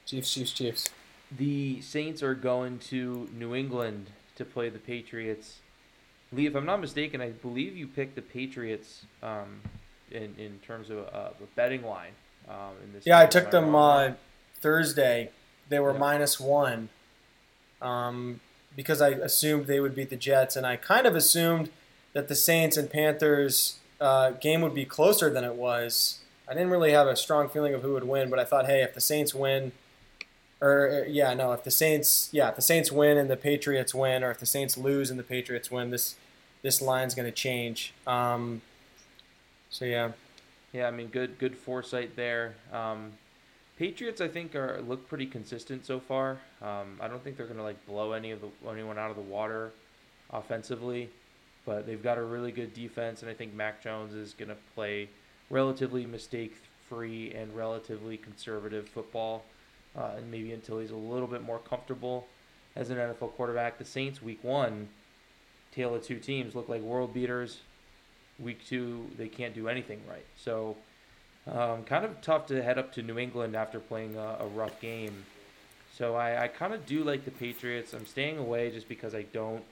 Chiefs, Chiefs, Chiefs. The Saints are going to New England to play the Patriots. Lee, if I'm not mistaken, I believe you picked the Patriots um, in in terms of uh, a betting line. Um, in this yeah, I took them uh, Thursday. They were yeah. minus one. Um, because I assumed they would beat the Jets, and I kind of assumed that the Saints and Panthers uh, game would be closer than it was. I didn't really have a strong feeling of who would win, but I thought, hey, if the Saints win, or uh, yeah, no, if the Saints, yeah, if the Saints win and the Patriots win, or if the Saints lose and the Patriots win, this this line's going to change. Um, so yeah, yeah, I mean, good good foresight there. Um, Patriots, I think, are look pretty consistent so far. Um, I don't think they're going to like blow any of the anyone out of the water offensively, but they've got a really good defense, and I think Mac Jones is going to play relatively mistake free and relatively conservative football, uh, and maybe until he's a little bit more comfortable as an NFL quarterback. The Saints, week one, tail of two teams, look like world beaters. Week two, they can't do anything right. So um, kind of tough to head up to New England after playing a, a rough game. So I, I kind of do like the Patriots. I'm staying away just because I don't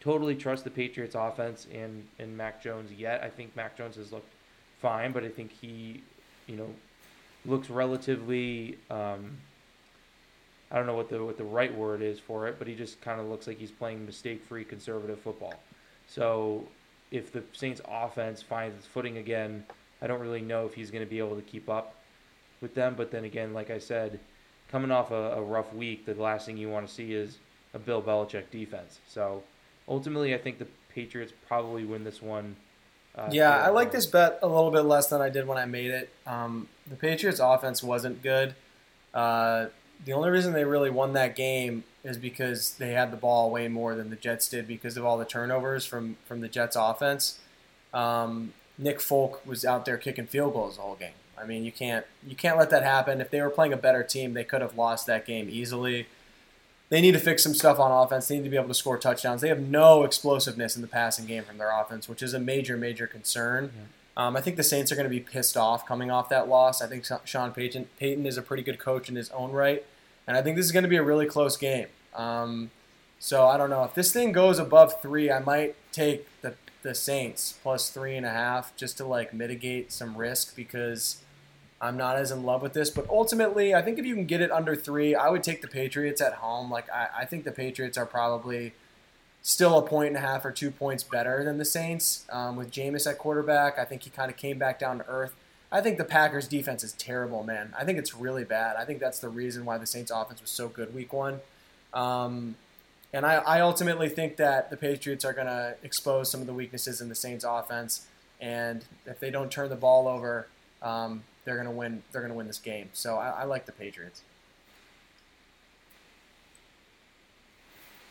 totally trust the Patriots offense and, and Mac Jones yet. I think Mac Jones has looked fine, but I think he, you know, looks relatively um, I don't know what the what the right word is for it, but he just kind of looks like he's playing mistake-free conservative football. So if the Saints offense finds its footing again, I don't really know if he's going to be able to keep up with them. But then again, like I said, coming off a, a rough week, the last thing you want to see is a Bill Belichick defense. So ultimately, I think the Patriots probably win this one. Uh, yeah, I like this bet a little bit less than I did when I made it. Um, the Patriots' offense wasn't good. Uh, the only reason they really won that game is because they had the ball way more than the Jets did because of all the turnovers from from the Jets' offense. Um, Nick Folk was out there kicking field goals the whole game. I mean, you can't you can't let that happen. If they were playing a better team, they could have lost that game easily. They need to fix some stuff on offense. They need to be able to score touchdowns. They have no explosiveness in the passing game from their offense, which is a major, major concern. Yeah. Um, I think the Saints are going to be pissed off coming off that loss. I think Sean Payton, Payton is a pretty good coach in his own right, and I think this is going to be a really close game. Um, so I don't know if this thing goes above three, I might take the the Saints plus three and a half just to like mitigate some risk because I'm not as in love with this. But ultimately, I think if you can get it under three, I would take the Patriots at home. Like I, I think the Patriots are probably still a point and a half or two points better than the Saints. Um, with Jameis at quarterback, I think he kind of came back down to earth. I think the Packers defense is terrible, man. I think it's really bad. I think that's the reason why the Saints offense was so good week one. Um, and I, I ultimately think that the Patriots are going to expose some of the weaknesses in the Saints offense. And if they don't turn the ball over, um, they're going to win. They're going to win this game. So I, I like the Patriots.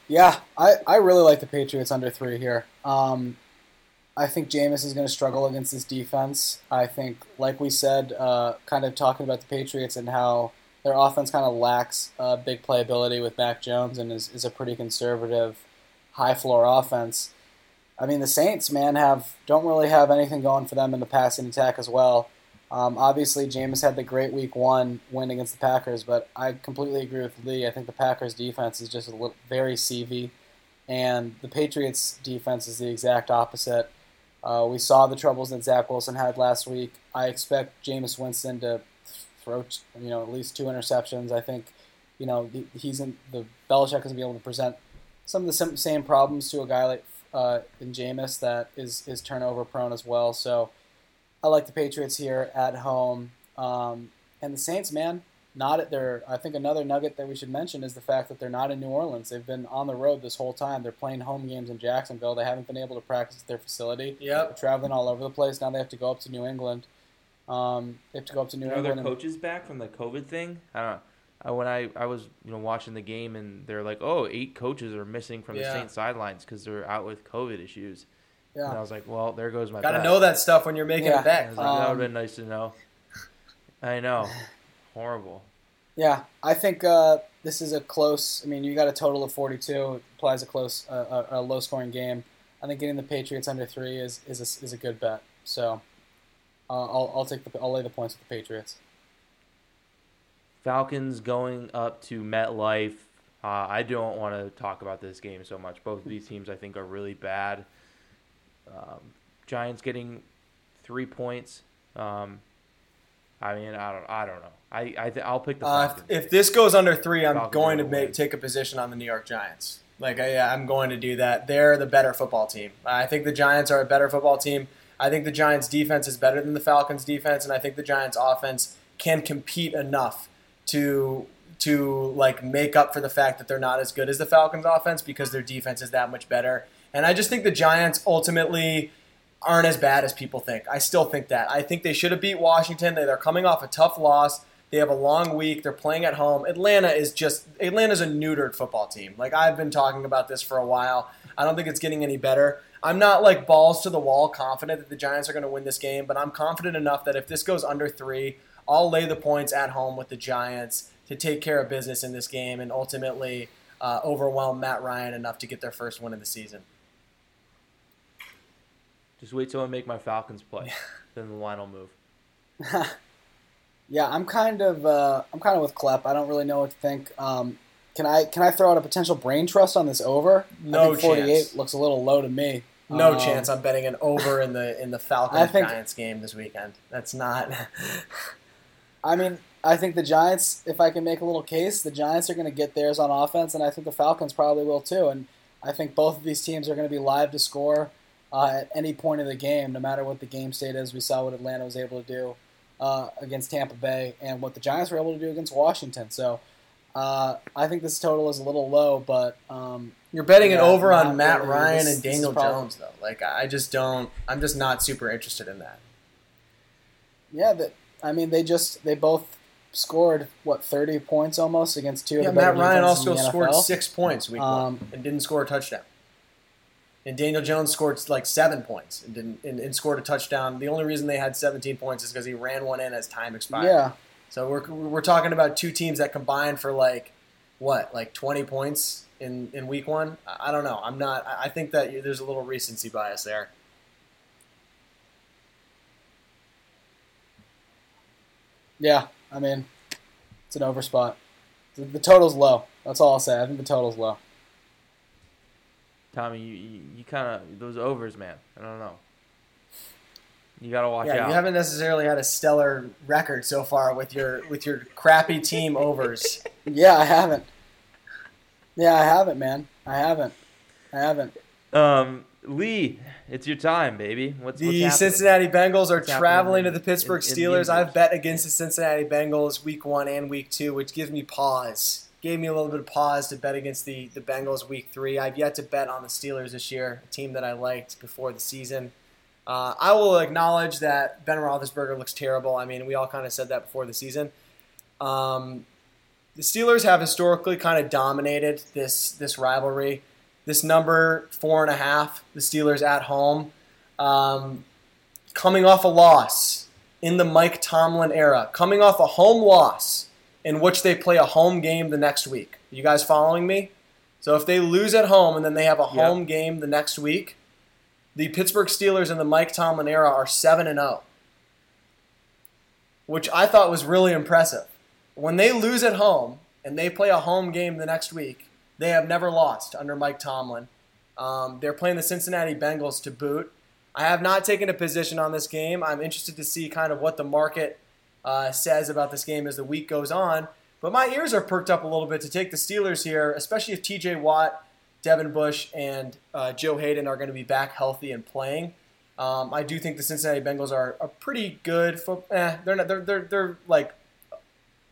Yeah, I, I really like the Patriots under three here. Um, I think Jameis is going to struggle against this defense. I think, like we said, uh, kind of talking about the Patriots and how their offense kind of lacks uh, big playability with Mac Jones and is, is a pretty conservative, high floor offense. I mean, the Saints, man, have don't really have anything going for them in the passing attack as well. Um, obviously, Jameis had the great Week One win against the Packers, but I completely agree with Lee. I think the Packers' defense is just a little, very CV, and the Patriots' defense is the exact opposite. Uh, we saw the troubles that Zach Wilson had last week. I expect Jameis Winston to throw you know at least two interceptions. I think you know he's in the Belichick is gonna be able to present some of the same problems to a guy like uh, in Jameis that is is turnover prone as well. So I like the Patriots here at home, um, and the Saints, man. Not at their. I think another nugget that we should mention is the fact that they're not in New Orleans. They've been on the road this whole time. They're playing home games in Jacksonville. They haven't been able to practice at their facility. Yep. They're traveling all over the place. Now they have to go up to New England. Um, they have to go up to New you know England. Their coaches back from the COVID thing. I don't know. I, when I, I was you know watching the game and they're like, oh, eight coaches are missing from yeah. the Saints sidelines because they're out with COVID issues. Yeah. And I was like, well, there goes my. Got to know that stuff when you're making yeah. a bet. Like, um, that would have been nice to know. I know. Horrible. Yeah, I think uh, this is a close. I mean, you got a total of 42. Applies a close, uh, a, a low scoring game. I think getting the Patriots under three is is a, is a good bet. So uh, I'll I'll take the I'll lay the points with the Patriots. Falcons going up to MetLife. Uh, I don't want to talk about this game so much. Both of these teams, I think, are really bad. Um, Giants getting three points. Um, I mean, I don't, I don't know. I, I th- I'll pick the Uh, Falcons. if, if this goes under three, I'm Falcons going to make take a position on the New York Giants. Like I, I'm going to do that. They're the better football team. I think the Giants are a better football team. I think the Giants' defense is better than the Falcons' defense, and I think the Giants' offense can compete enough to to like make up for the fact that they're not as good as the Falcons' offense because their defense is that much better. And I just think the Giants ultimately aren't as bad as people think. I still think that. I think they should have beat Washington. They- They're coming off a tough loss. They have a long week. They're playing at home. Atlanta is just Atlanta's a neutered football team. Like I've been talking about this for a while. I don't think it's getting any better. I'm not like balls to the wall confident that the Giants are going to win this game, but I'm confident enough that if this goes under 3, I'll lay the points at home with the Giants to take care of business in this game and ultimately uh, overwhelm Matt Ryan enough to get their first win of the season. Just wait till I make my Falcons play, then the line will move. Yeah, I'm kind of uh, I'm kind of with Klepp. I don't really know what to think. Um, can I can I throw out a potential brain trust on this over? No I think 48 chance. looks a little low to me. No Um, chance. I'm betting an over in the in the Falcons think- Giants game this weekend. That's not. I mean, I think the Giants. If I can make a little case, the Giants are going to get theirs on offense, and I think the Falcons probably will too. And I think both of these teams are going to be live to score uh, at any point of the game, no matter what the game state is. We saw what Atlanta was able to do uh, against Tampa Bay, and what the Giants were able to do against Washington. So. Uh, I think this total is a little low, but um, You're betting Yeah, an over on Matt really. Ryan This- and Daniel Jones though. Like I just don't. I'm just not super interested in that. yeah, that I mean, they just they both scored what thirty points almost against two Yeah, of the better Matt Ryan also scored six points week Um, one and didn't score a touchdown. And Daniel Jones scored like seven points and didn't and, and scored a touchdown. The only reason they had 17 points is because he ran one in as time expired. Yeah, So we're, we're talking about two teams that combined for like what, like 20 points in, in week one. I don't know. I'm not. I think that there's a little recency bias there. yeah. I mean, it's an over spot. The, the total's low. That's all I'll say. I think the total's low. Tommy, you, you, you kind of those overs, man. I don't know. You gotta watch yeah, out. you haven't necessarily had a stellar record so far with your with your crappy team overs. Yeah, I haven't. Yeah, I haven't, man. I haven't. I haven't. Um, Lee, it's your time, baby. What's, what's The happening? Cincinnati Bengals are What's traveling to the Pittsburgh in- in the Steelers. I've bet against the Cincinnati Bengals week one and week two, which gives me pause. Gave me a little bit of pause to bet against the, the Bengals week three. I've yet to bet on the Steelers this year, a team that I liked before the season. Uh, I will acknowledge that Ben Roethlisberger looks terrible. I mean, we all kind of said that before the season. Um, the Steelers have historically kind of dominated this this rivalry. This number four and a half, the Steelers at home, um, coming off a loss in the Mike Tomlin era, coming off a home loss in which they play a home game the next week. You guys following me? So if they lose at home and then they have a Yep. home game the next week, the Pittsburgh Steelers in the Mike Tomlin era are seven and zero, which I thought was really impressive. When they lose at home and they play a home game the next week, they have never lost under Mike Tomlin. Um, they're playing the Cincinnati Bengals to boot. I have not taken a position on this game. I'm interested to see kind of what the market uh, says about this game as the week goes on. But my ears are perked up a little bit to take the Steelers here, especially if TJ Watt, Devin Bush, and uh, Joe Haden are going to be back healthy and playing. Um, I do think the Cincinnati Bengals are, are pretty good. For, eh, they're not. They're, they're they're like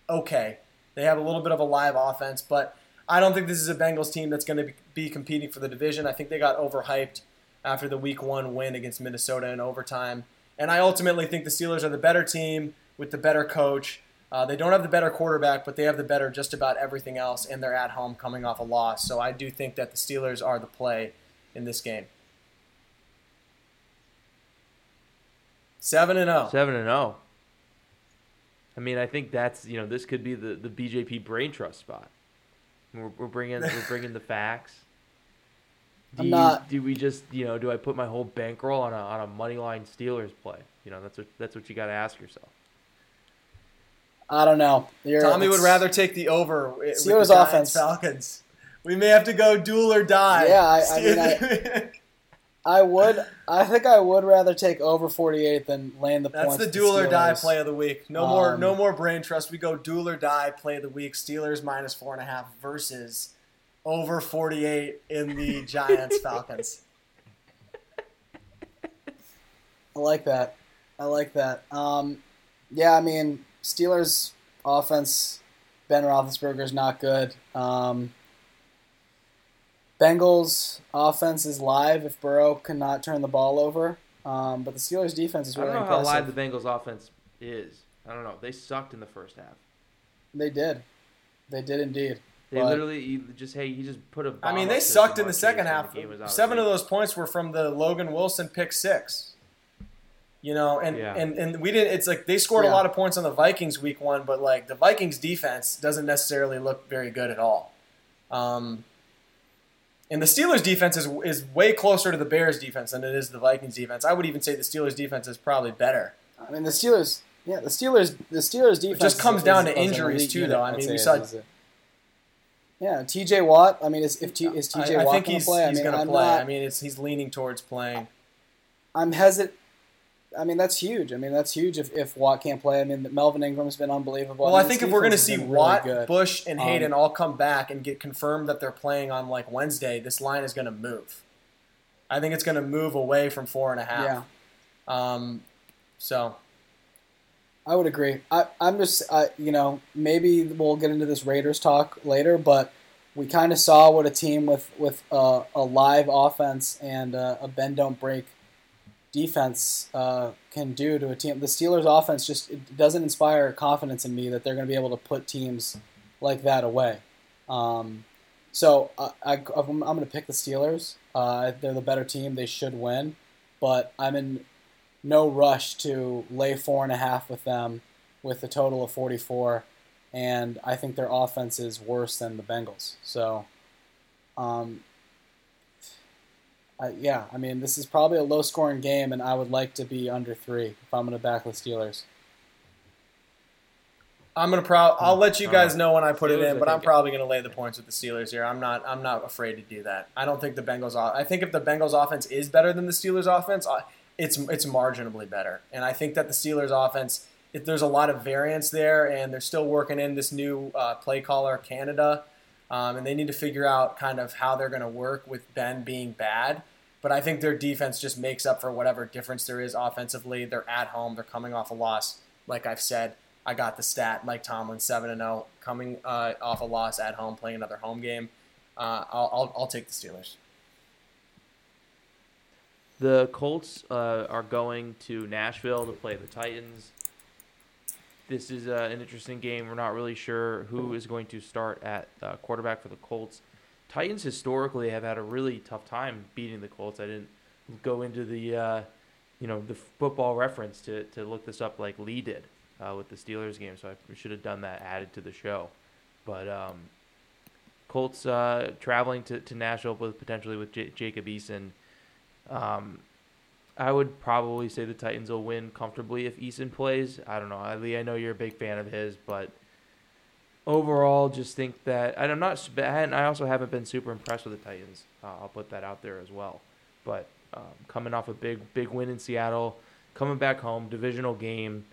okay. They have a little bit of a live offense, but I don't think this is a Bengals team that's going to be competing for the division. I think they got overhyped after the Week One win against Minnesota in overtime, and I ultimately think the Steelers are the better team with the better coach. Uh, they don't have the better quarterback, but they have the better just about everything else, and they're at home coming off a loss. So I do think that the Steelers are the play in this game. Seven and oh. zero. Seven and zero. I mean, I think that's you know this could be the, the BJP brain trust spot. We're, we're bringing we're bringing the facts. Do I'm you, not- Do we just you know do I put my whole bankroll on a on a money line Steelers play? You know that's what that's what you got to ask yourself. I don't know. You're, Tommy would rather take the over wi- with Steelers the offense. Falcons. We may have to go duel or die. Yeah, I- I mean, I- I would. I think I would rather take over 48 than land the That's points. the with duel or die play of the week. No more, Um, no more brain trust. We go duel or die play of the week. Steelers minus four and a half versus over forty-eight in the Giants Falcons. I like that. I like that. Um, yeah, I mean, Steelers offense, Ben Roethlisberger's not good. Um, Bengals offense is live if Burrow cannot turn the ball over. Um, but the Steelers defense is really I don't know how impressive. live the Bengals offense is. I don't know. They sucked in the first half. They did. They did indeed. They But- literally you just hey, you just put a. I mean, they sucked in the second half. the game was out Seven of those points were from the Logan Wilson pick six. You know, and, Yeah. and, and we didn't. It's like they scored a lot of points on the Vikings week one, but like the Vikings defense doesn't necessarily look very good at all. Um, and the Steelers defense is is way closer to the Bears defense than it is the Vikings defense. I would even say the Steelers defense is probably better. I mean, the Steelers. Yeah, the Steelers. The Steelers defense just comes is- down is- to injuries, too, though. I mean, say we it saw- Yeah, T.J. Watt. I mean, is if T, is T.J. I, I Watt think going he's, to play? I he's mean, going to I'm play. not- I mean, it's he's leaning towards playing. I'm hesitant. I mean, that's huge. I mean, that's huge if, if Watt can't play. I mean, Melvin Ingram's been unbelievable. Well, I, I think if we're going to see really Watt, good. Bush, and Um, Haden all come back and get confirmed that they're playing on like Wednesday, this line is going to move. I think it's going to move away from four and a half. yeah, Um, so I would agree. I, I'm just, I, you know, maybe we'll get into this Raiders talk later, but we kind of saw what a team with with uh, a live offense and uh, a bend don't break defense uh, can do to a team. The Steelers' offense just doesn't inspire confidence in me that they're going to be able to put teams like that away. Um, so I, I'm going to pick the Steelers. Uh, they're the better team. They should win, but I'm in no rush to lay four and a half with them with a total of 44 and i think their offense is worse than the bengals so um, I, yeah i mean this is probably a low scoring game and i would like to be under three if i'm going to back the steelers I'm gonna pro- I'll let you guys Uh, know when I put it in, but I'm probably gonna lay the points with the Steelers here. I'm not I'm not afraid to do that. I don't think the Bengals. I think if the Bengals offense is better than the Steelers offense, it's it's marginally better. And I think that the Steelers offense, if there's a lot of variance there, and they're still working in this new uh, play caller Canada, um, and they need to figure out kind of how they're gonna work with Ben being bad. But I think their defense just makes up for whatever difference there is offensively. They're at home. They're coming off a loss. Like I've said, I got the stat. Mike Tomlin, seven and zero, coming uh, off a loss at home, playing another home game. Uh, I'll, I'll I'll take the Steelers. The Colts uh, are going to Nashville to play the Titans. This is uh, an interesting game. We're not really sure who is going to start at uh, quarterback for the Colts. Titans historically have had a really tough time beating the Colts. I didn't go into the uh, you know the football reference to, to look this up like Lee did uh, with the Steelers game, so I should have done that added to the show. But um, Colts uh, traveling to, to Nashville with potentially with J- Jacob Eason. Um, I would probably say the Titans will win comfortably if Eason plays. I don't know, Lee. I know you're a big fan of his, but overall, just think that I'm not. And I also haven't been super impressed with the Titans. Uh, I'll put that out there as well. But um, coming off a big big win in Seattle, coming back home, divisional game,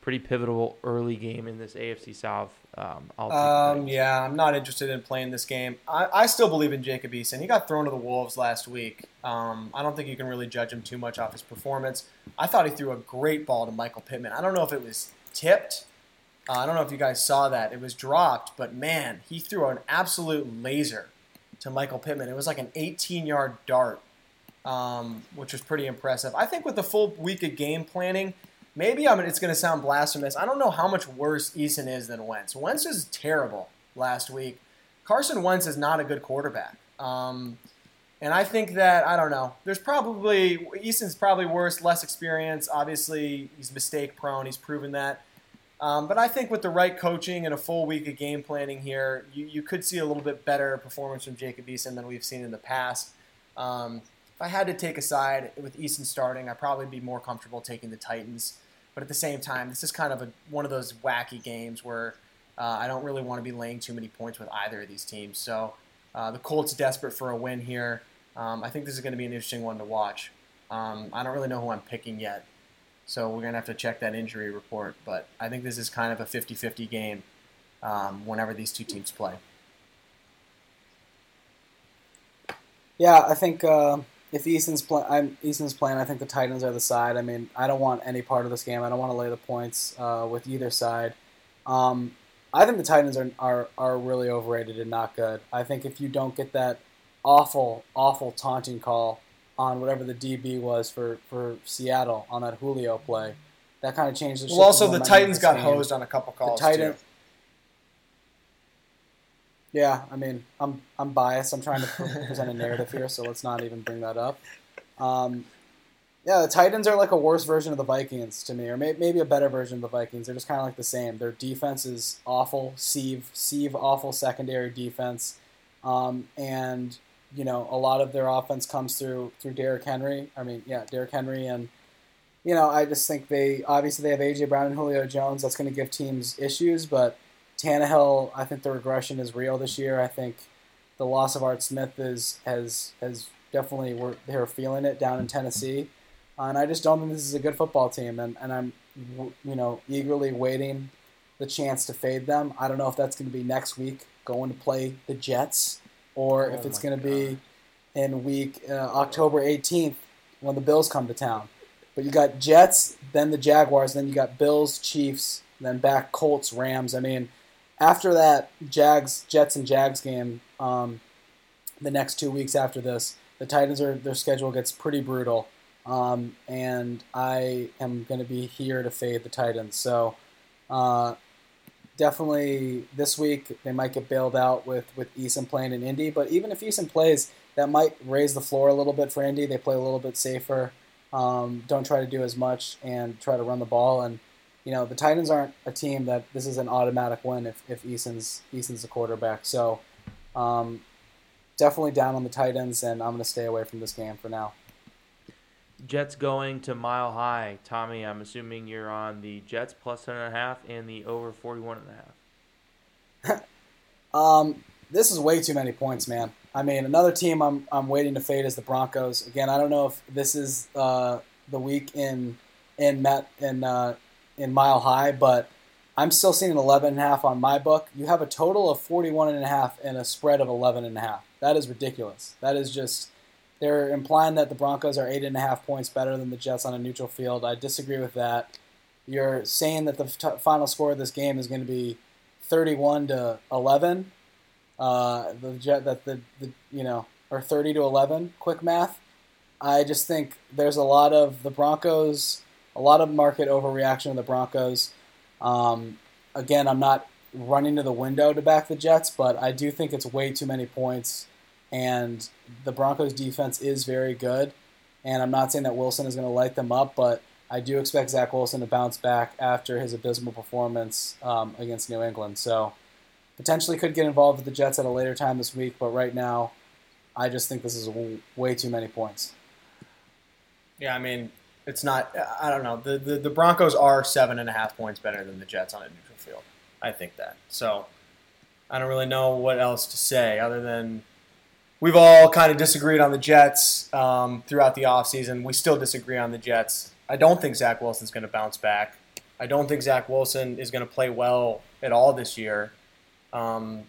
pretty pivotal early game in this AFC South. Um, I'll Um, yeah, I'm not interested in playing this game. I, I still believe in Jacob Eason. He got thrown to the Wolves last week. Um, I don't think you can really judge him too much off his performance. I thought he threw a great ball to Michael Pittman. I don't know if it was tipped. Uh, I don't know if you guys saw that. It was dropped, but man, he threw an absolute laser to Michael Pittman. It was like an 18 yard dart, um, which was pretty impressive. I think with the full week of game planning, maybe I'm, it's going to sound blasphemous. I don't know how much worse Eason is than Wentz. Wentz is terrible last week. Carson Wentz is not a good quarterback. Um, and I think that, I don't know, there's probably, Eason's probably worse, less experience. Obviously, he's mistake prone. He's proven that. Um, but I think with the right coaching and a full week of game planning here, you, you could see a little bit better performance from Jacob Eason than we've seen in the past. Um, if I had to take a side with Eason starting, I'd probably be more comfortable taking the Titans. But at the same time, this is kind of a, one of those wacky games where uh, I don't really want to be laying too many points with either of these teams. So uh, the Colts desperate for a win here. Um, I think this is going to be an interesting one to watch. Um, I don't really know who I'm picking yet, so we're going to have to check that injury report. But I think this is kind of a 50 50 game um, whenever these two teams play. Yeah, I think uh, if Eason's play, I'm Eason's playing. I think the Titans are the side. I mean, I don't want any part of this game. I don't want to lay the points uh, with either side. Um, I think the Titans are, are are really overrated and not good. I think if you don't get that awful, awful taunting call on whatever the DB was for, for Seattle on that Julio play, that kind of changed the. Well, also the Titans got game. hosed on a couple calls the Titan, too. Yeah, I mean, I'm I'm biased. I'm trying to present a narrative here, so let's not even bring that up. Um, yeah, the Titans are like a worse version of the Vikings to me, or may, maybe a better version of the Vikings. They're just kind of like the same. Their defense is awful. Sieve, Sieve, awful secondary defense, um, and you know a lot of their offense comes through through Derrick Henry. I mean, yeah, Derrick Henry, and you know I just think they obviously they have AJ Brown and Julio Jones. That's going to give teams issues, but Tannehill, I think the regression is real this year. I think the loss of Art Smith is has has definitely we're they're feeling it down in Tennessee, uh, and I just don't think this is a good football team. And, and I'm you know eagerly waiting the chance to fade them. I don't know if that's going to be next week going to play the Jets or oh if it's going to be in week uh, October 18th when the Bills come to town. But you got Jets, then the Jaguars, then you got Bills, Chiefs, then back Colts, Rams. I mean after that Jags, Jets, and Jags game, um, the next two weeks after this, the Titans are their schedule gets pretty brutal, um, and I am going to be here to fade the Titans. So uh, definitely this week they might get bailed out with with Eason playing in Indy, but even if Eason plays, that might raise the floor a little bit for Indy. They play a little bit safer. Um, don't try to do as much and try to run the ball and you know the Titans aren't a team that this is an automatic win if if Eason's Eason's the quarterback. So um, definitely down on the Titans, and I'm going to stay away from this game for now. Jets going to Mile High. Tommy, I'm assuming you're on the Jets plus ten and a half and the over 41 and a half. um, this is way too many points, man. I mean, another team I'm I'm waiting to fade is the Broncos. Again, I don't know if this is uh, the week in in Met in uh, in Mile High, but I'm still seeing an 11 and a half on my book. You have a total of 41 and a half and a spread of 11 and a half. That is ridiculous. That is just they're implying that the Broncos are eight and a half points better than the Jets on a neutral field. I disagree with that. You're saying that the t- final score of this game is going to be 31 to 11. Uh, the Jet that the, the you know or 30 to 11. Quick math. I just think there's a lot of the Broncos a lot of market overreaction to the Broncos. Um, again, I'm not running to the window to back the Jets, but I do think it's way too many points. And the Broncos defense is very good. And I'm not saying that Wilson is going to light them up, but I do expect Zach Wilson to bounce back after his abysmal performance um, against New England. So potentially could get involved with the Jets at a later time this week, but right now, I just think this is way too many points. Yeah, I mean, it's not. I don't know. The, the the Broncos are seven and a half points better than the Jets on a neutral field. I think that. So I don't really know what else to say other than we've all kind of disagreed on the Jets um, throughout the offseason. We still disagree on the Jets. I don't think Zach Wilson's going to bounce back. I don't think Zach Wilson is going to play well at all this year um,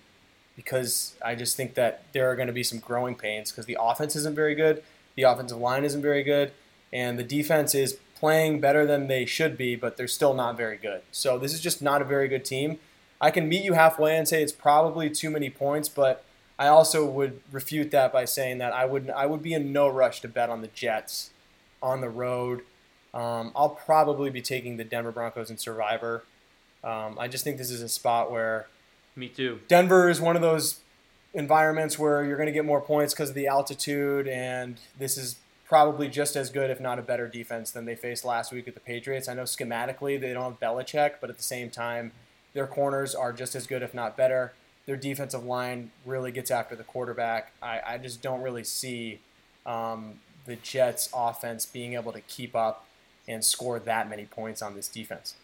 because I just think that there are going to be some growing pains because the offense isn't very good. The offensive line isn't very good and the defense is playing better than they should be, but they're still not very good. So this is just not a very good team. I can meet you halfway and say it's probably too many points, but I also would refute that by saying that I would I would be in no rush to bet on the Jets on the road. Um, I'll probably be taking the Denver Broncos in Survivor. Um, I just think this is a spot where me too. Denver is one of those environments where you're going to get more points because of the altitude, and this is probably just as good, if not a better defense than they faced last week with the Patriots. I know schematically they don't have Belichick, but at the same time, their corners are just as good, if not better. Their defensive line really gets after the quarterback. I, I just don't really see um, the Jets' offense being able to keep up and score that many points on this defense.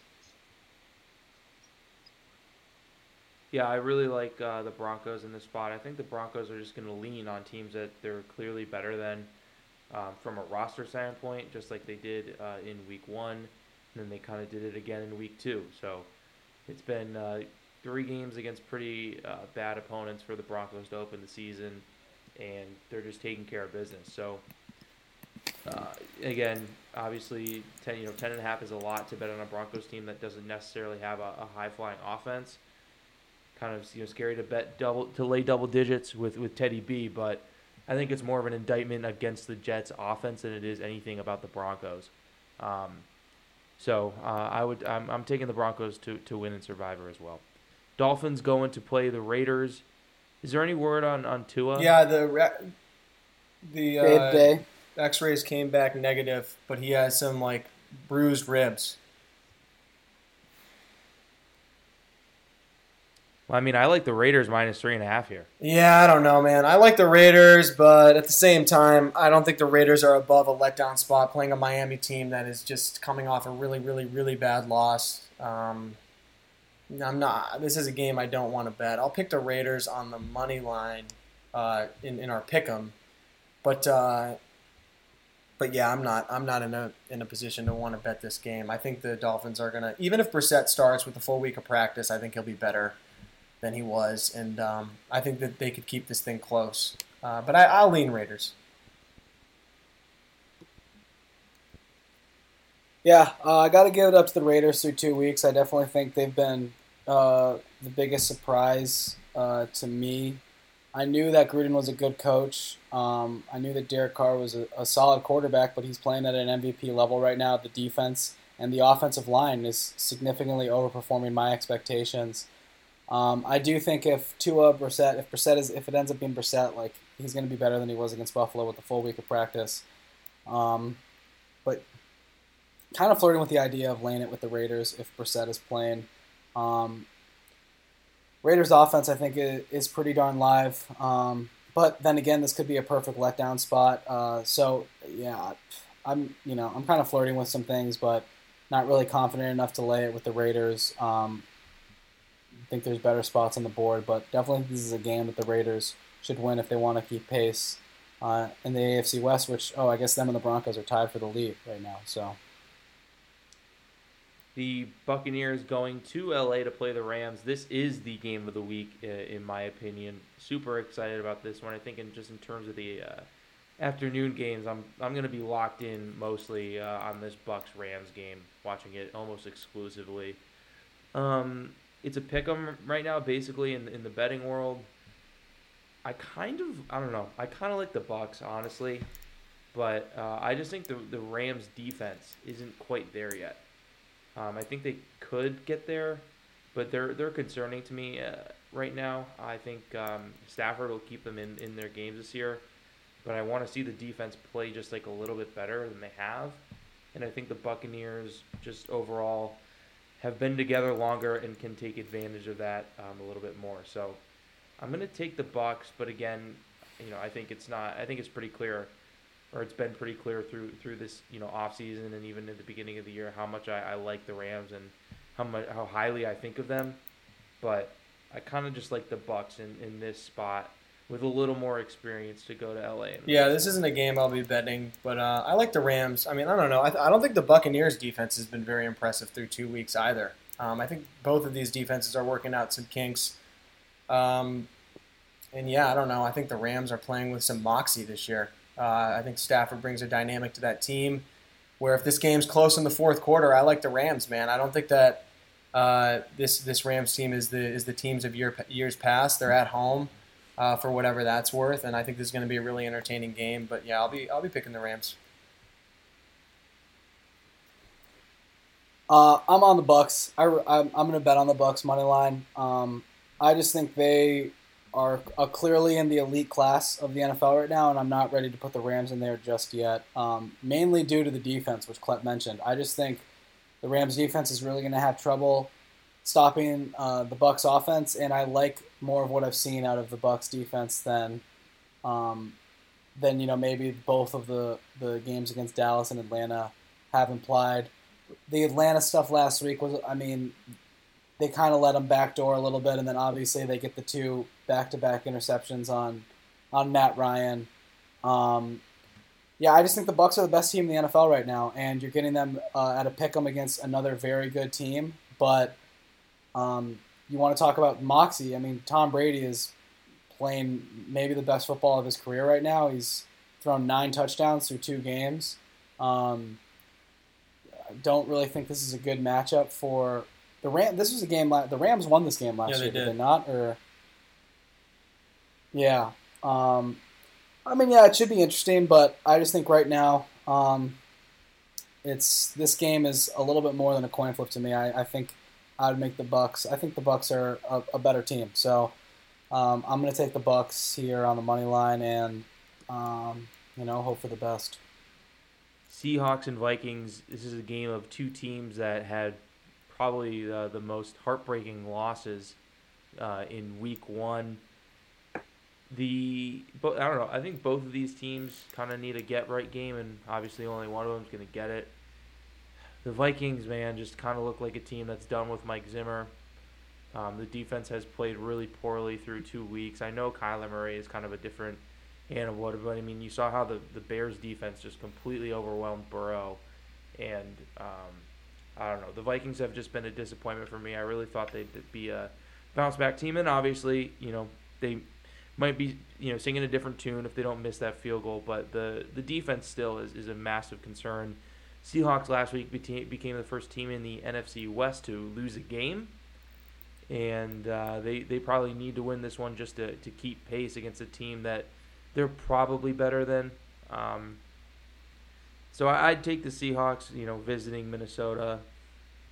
Yeah, I really like uh, the Broncos in this spot. I think the Broncos are just going to lean on teams that they're clearly better than um, from a roster standpoint, just like they did uh, in Week One, and then they kind of did it again in Week Two. So it's been uh, three games against pretty uh, bad opponents for the Broncos to open the season, and they're just taking care of business. So uh, again, obviously, ten you know ten and a half is a lot to bet on a Broncos team that doesn't necessarily have a, a high flying offense. Kind of you know scary to bet double to lay double digits with with Teddy B, but I think it's more of an indictment against the Jets' offense than it is anything about the Broncos. Um, so uh, I would I'm, I'm taking the Broncos to, to win in Survivor as well. Dolphins going to play the Raiders. Is there any word on on Tua? Yeah, the ra- the uh. X-rays came back negative, but he has some like bruised ribs. I mean, I like the Raiders minus three and a half here. Yeah, I don't know, man. I like the Raiders, but at the same time, I don't think the Raiders are above a letdown spot playing a Miami team that is just coming off a really, really, really bad loss. Um, I'm not. This is a game I don't want to bet. I'll pick the Raiders on the money line uh, in in our pick'em, but uh, but yeah, I'm not. I'm not in a in a position to want to bet this game. I think the Dolphins are gonna. Even if Brissett starts with a full week of practice, I think he'll be better than he was, and um, I think that they could keep this thing close. Uh, but I, I'll lean Raiders. Yeah, uh, I got to give it up to the Raiders through two weeks. I definitely think they've been uh, the biggest surprise uh, to me. I knew that Gruden was a good coach. Um, I knew that Derek Carr was a, a solid quarterback, but he's playing at an MVP level right now. The defense and the offensive line is significantly overperforming my expectations. Um, I do think if Tua Brissett, if Brissett is, if it ends up being Brissett, like he's going to be better than he was against Buffalo with the full week of practice. Um, but kind of flirting with the idea of laying it with the Raiders if Brissett is playing. Um, Raiders offense, I think, is pretty darn live. Um, but then again, this could be a perfect letdown spot. Uh, so yeah, I'm you know I'm kind of flirting with some things, but not really confident enough to lay it with the Raiders. Um, think there's better spots on the board, but definitely this is a game that the Raiders should win if they want to keep pace uh, in the AFC West. Which oh, I guess them and the Broncos are tied for the lead right now. So. The Buccaneers going to LA to play the Rams. This is the game of the week, in my opinion. Super excited about this one. I think, in just in terms of the uh, afternoon games, I'm I'm going to be locked in mostly uh, on this Bucks Rams game, watching it almost exclusively. Um, it's a pick 'em right now, basically in in the betting world. I kind of I don't know. I kind of like the Bucks, honestly, but uh, I just think the the Rams defense isn't quite there yet. Um, I think they could get there, but they're they're concerning to me uh, right now. I think um, Stafford will keep them in, in their games this year, but I want to see the defense play just like a little bit better than they have, and I think the Buccaneers just overall have been together longer and can take advantage of that um, a little bit more. So I'm gonna take the Bucks, but again, you know I think it's not. I think it's pretty clear or it's been pretty clear through through this you know off season and even at the beginning of the year how much I, I like the Rams and how much how highly I think of them, but I kind of just like the Bucks in, in this spot with a little more experience to go to LA. Yeah, this isn't a game I'll be betting, but uh, I like the Rams. I mean, I don't know. I, I don't think the Buccaneers defense has been very impressive through two weeks either. Um, I think both of these defenses are working out some kinks. Um, and yeah, I don't know. I think the Rams are playing with some moxie this year. Uh, I think Stafford brings a dynamic to that team. Where if this game's close in the fourth quarter, I like the Rams, man. I don't think that uh, this this Rams team is the is the teams of year, years past. They're at home uh, for whatever that's worth, and I think this is going to be a really entertaining game. But yeah, I'll be I'll be picking the Rams. Uh, I'm on the Bucks. I, am I'm gonna bet on the Bucks money line. Um, I just think they are clearly in the elite class of the NFL right now, and I'm not ready to put the Rams in there just yet. Um, mainly due to the defense, which Klep mentioned. I just think the Rams defense is really gonna have trouble stopping uh, the Bucks offense, and I like more of what I've seen out of the Bucks defense than. Um, than you know maybe both of the, the games against Dallas and Atlanta have implied the Atlanta stuff last week was, I mean, they kind of let them backdoor a little bit, and then obviously they get the two back-to-back interceptions on on Matt Ryan. Um, yeah, I just think the Bucks are the best team in the NFL right now, and you're getting them uh, at a pick 'em against another very good team. But um, you want to talk about moxie? I mean, Tom Brady is playing maybe the best football of his career right now. He's thrown nine touchdowns through two games. Um, I don't really think this is a good matchup for the Ram. This was a game. The Rams won this game last Yeah, they year, did did. they not? Or yeah. Um, I mean, yeah, it should be interesting, but I just think right now, um, it's this game is a little bit more than a coin flip to me. I, I think I would make the Bucs. I think the Bucs are a, a better team, so um, I'm going to take the Bucs here on the money line and um, you know hope for the best. Seahawks and Vikings. This is a game of two teams that had probably uh, the most heartbreaking losses uh, in Week One. The but I don't know. I think both of these teams kind of need a get right game, and obviously only one of them is going to get it. The Vikings, man, just kind of look like a team that's done with Mike Zimmer. Um, the defense has played really poorly through two weeks. I know Kyler Murray is kind of a different animal, but I mean, you saw how the, the Bears defense just completely overwhelmed Burrow, and um, I don't know. The Vikings have just been a disappointment for me. I really thought they'd be a bounce back team, and obviously, you know, they might be you know singing a different tune if they don't miss that field goal, but the the defense still is, is a massive concern. Seahawks last week became the first team in the NFC West to lose a game, and uh, they they probably need to win this one just to, to keep pace against a team that they're probably better than. Um, so I, I'd take the Seahawks, you know, visiting Minnesota,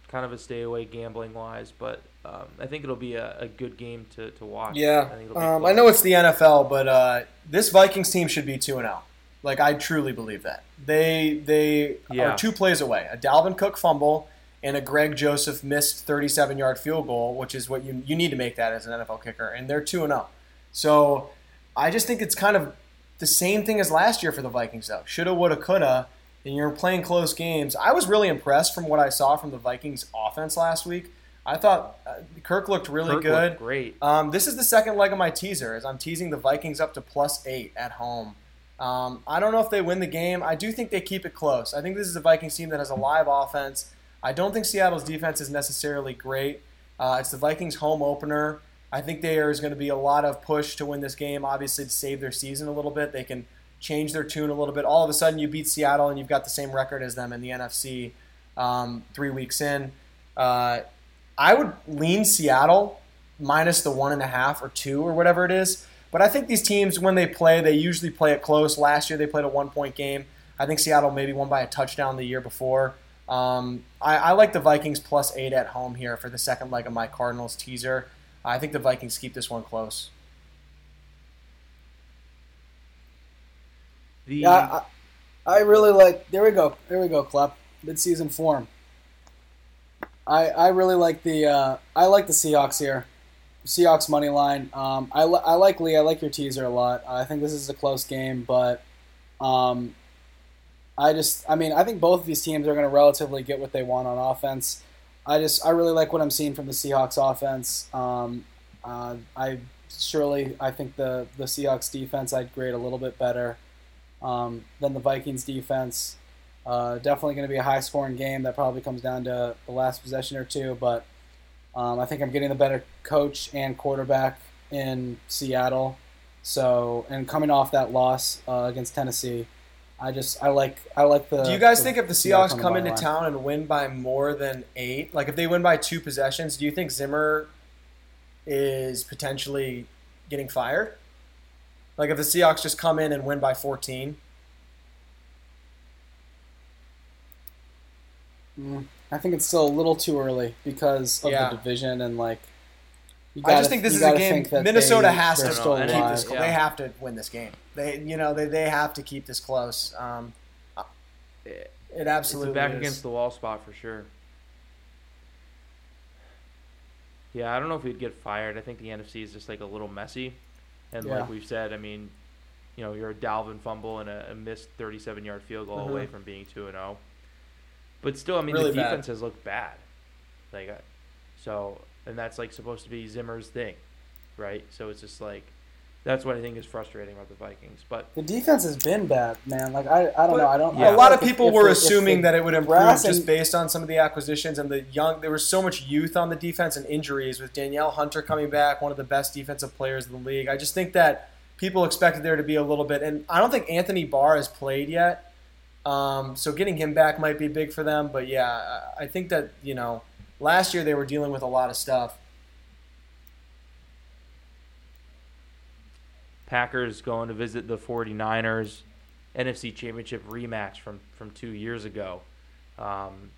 kind of a stay away gambling wise, but um, I think it'll be a, a good game to, to watch. Yeah, I, think it'll be um. I know it's the NFL, but uh, this Vikings team should be two and zero. Like I truly believe that they they Yeah. are two plays away. A Dalvin Cook fumble and a Greg Joseph missed 37 yard field goal, which is what you you need to make that as an NFL kicker, and they're two and zero. So I just think it's kind of the same thing as last year for the Vikings, though. Shoulda, woulda, coulda. And you're playing close games. I was really impressed from what I saw from the Vikings offense last week. I thought uh, Kirk looked really Kirk good. looked great. Um, this is the second leg of my teaser, as I'm teasing the Vikings up to plus eight at home. Um, I don't know if they win the game. I do think they keep it close. I think this is a Vikings team that has a live offense. I don't think Seattle's defense is necessarily great. Uh, it's the Vikings' home opener. I think there is going to be a lot of push to win this game, obviously, to save their season a little bit. They can change their tune a little bit. All of a sudden, you beat Seattle and you've got the same record as them in the NFC um, three weeks in. Uh, I would lean Seattle minus the one and a half or two or whatever it is. But I think these teams, when they play, they usually play it close. Last year they played a one point game. I think Seattle maybe won by a touchdown the year before. Um, I, I like the Vikings plus eight at home here for the second leg of my Cardinals teaser. I think the Vikings keep this one close. The Yeah, I, I really like. There we go. There we go. Klep mid-season form. I I really like the uh, I like the Seahawks here. Seahawks money line. Um, I, li- I like Lee. I like your teaser a lot. I think this is a close game, but um, I just I mean I think both of these teams are going to relatively get what they want on offense. I just I really like what I'm seeing from the Seahawks offense. Um, uh, I surely I think the the Seahawks defense I'd grade a little bit better um, than the Vikings defense. Uh, definitely going to be a high scoring game that probably comes down to the last possession or two, but um, I think I'm getting the better coach and quarterback in Seattle. So, and coming off that loss uh, against Tennessee, I just I like I like the. Do you guys the think if the Seahawks the come into line. town and win by more than eight, like if they win by two possessions, do you think Zimmer is potentially getting fired? Like if the Seahawks just come in and win by 14? Mm, I think it's still a little too early because of Yeah. the division and like. You I just think this is a game that Minnesota they- has to still keep know, this. alive. yeah. They have to win this game. They, you know, they, they have to keep this close. Um, it it's absolutely a back is. against the wall spot for sure. Yeah, I don't know if we'd get fired. I think the NFC is just like a little messy, and Yeah. like we've said, I mean, you know, you're a Dalvin fumble and a, a missed 37-yard field goal Mhm. away from being two and zero. But still, I mean, Really the bad. defense has looked bad. Like, uh, so and that's like supposed to be Zimmer's thing, right? So it's just like that's what I think is frustrating about the Vikings. But The defense has been bad, man. Like I, I don't But know. I don't. Yeah. I A lot of people if- were if the- if assuming that it would improve brass just based on some of the acquisitions and the young. There was so much youth on the defense and injuries with Danielle Hunter coming back, one of the best defensive players in the league. I just think that people expected there to be a little bit, and I don't think Anthony Barr has played yet. Um, so getting him back might be big for them. But yeah, I think that you know last year they were dealing with a lot of stuff. Packers going to visit the 49ers NFC Championship rematch from from two years ago. Um,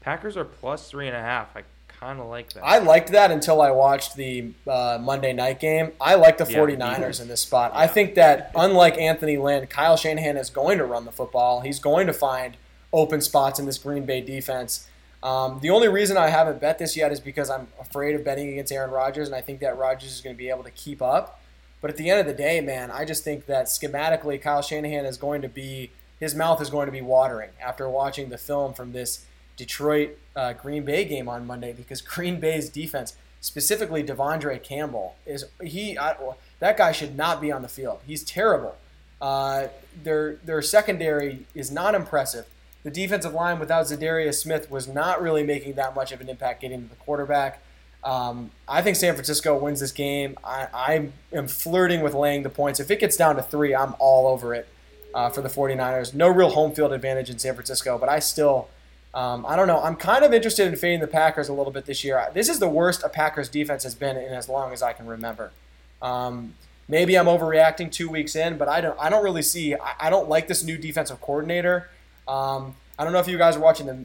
Packers are plus three and a half. I kind of like that. I liked that until I watched the uh, Monday night game. I like the Yeah, 49ers in this spot. I think that, unlike Anthony Lynn, Kyle Shanahan is going to run the football. He's going to find open spots in this Green Bay defense. Um, the only reason I haven't bet this yet is because I'm afraid of betting against Aaron Rodgers, and I think that Rodgers is going to be able to keep up. But at the end of the day, man, I just think that schematically, Kyle Shanahan is going to be his mouth is going to be watering after watching the film from this Detroit uh, Green Bay game on Monday because Green Bay's defense, specifically De'Vondre Campbell, is he I, that guy should not be on the field. He's terrible. Uh, their their secondary is not impressive. The defensive line without Za'Darius Smith was not really making that much of an impact getting to the quarterback. Um, I think San Francisco wins this game. I, I am flirting with laying the points. If it gets down to three, I'm all over it uh, for the 49ers. No real home field advantage in San Francisco, but I still, um, I don't know. I'm kind of interested in fading the Packers a little bit this year. This is the worst a Packers defense has been in as long as I can remember. Um, maybe I'm overreacting two weeks in, but I don't. I don't really see. I, I don't like this new defensive coordinator. Um, I don't know if you guys are watching the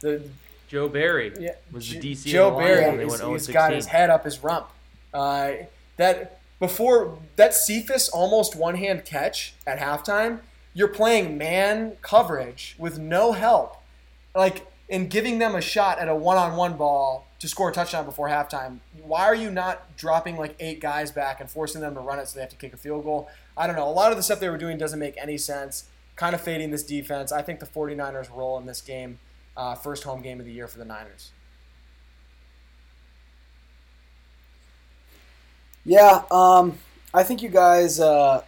the Joe Barry yeah, was the DC. Joe Barry, he's, he's got his head up his rump. Uh, that before that Cephus almost one hand catch at halftime, you're playing man coverage with no help, like in giving them a shot at a one on one ball to score a touchdown before halftime. Why are you not dropping like eight guys back and forcing them to run it so they have to kick a field goal? I don't know. A lot of the stuff they were doing doesn't make any sense. Kind of fading this defense. I think the 49ers roll in this game. Uh, first home game of the year for the Niners. Yeah, um, I think you guys uh,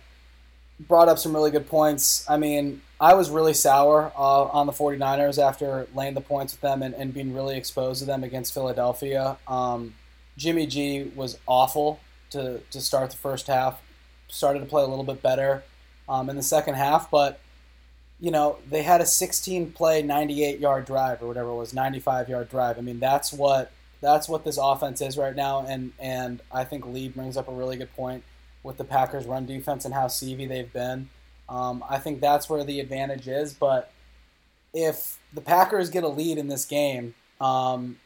brought up some really good points. I mean, I was really sour uh, on the 49ers after laying the points with them and, and being really exposed to them against Philadelphia. Um, Jimmy G was awful to, to start the first half, started to play a little bit better um, in the second half, but. You know, they had a 16 play, 98 yard drive or whatever it was, 95 yard drive. I mean, that's what that's what this offense is right now, and and I think Lee brings up a really good point with the Packers' run defense and how CV they've been. Um, I think that's where the advantage is. But if the Packers get a lead in this game, um,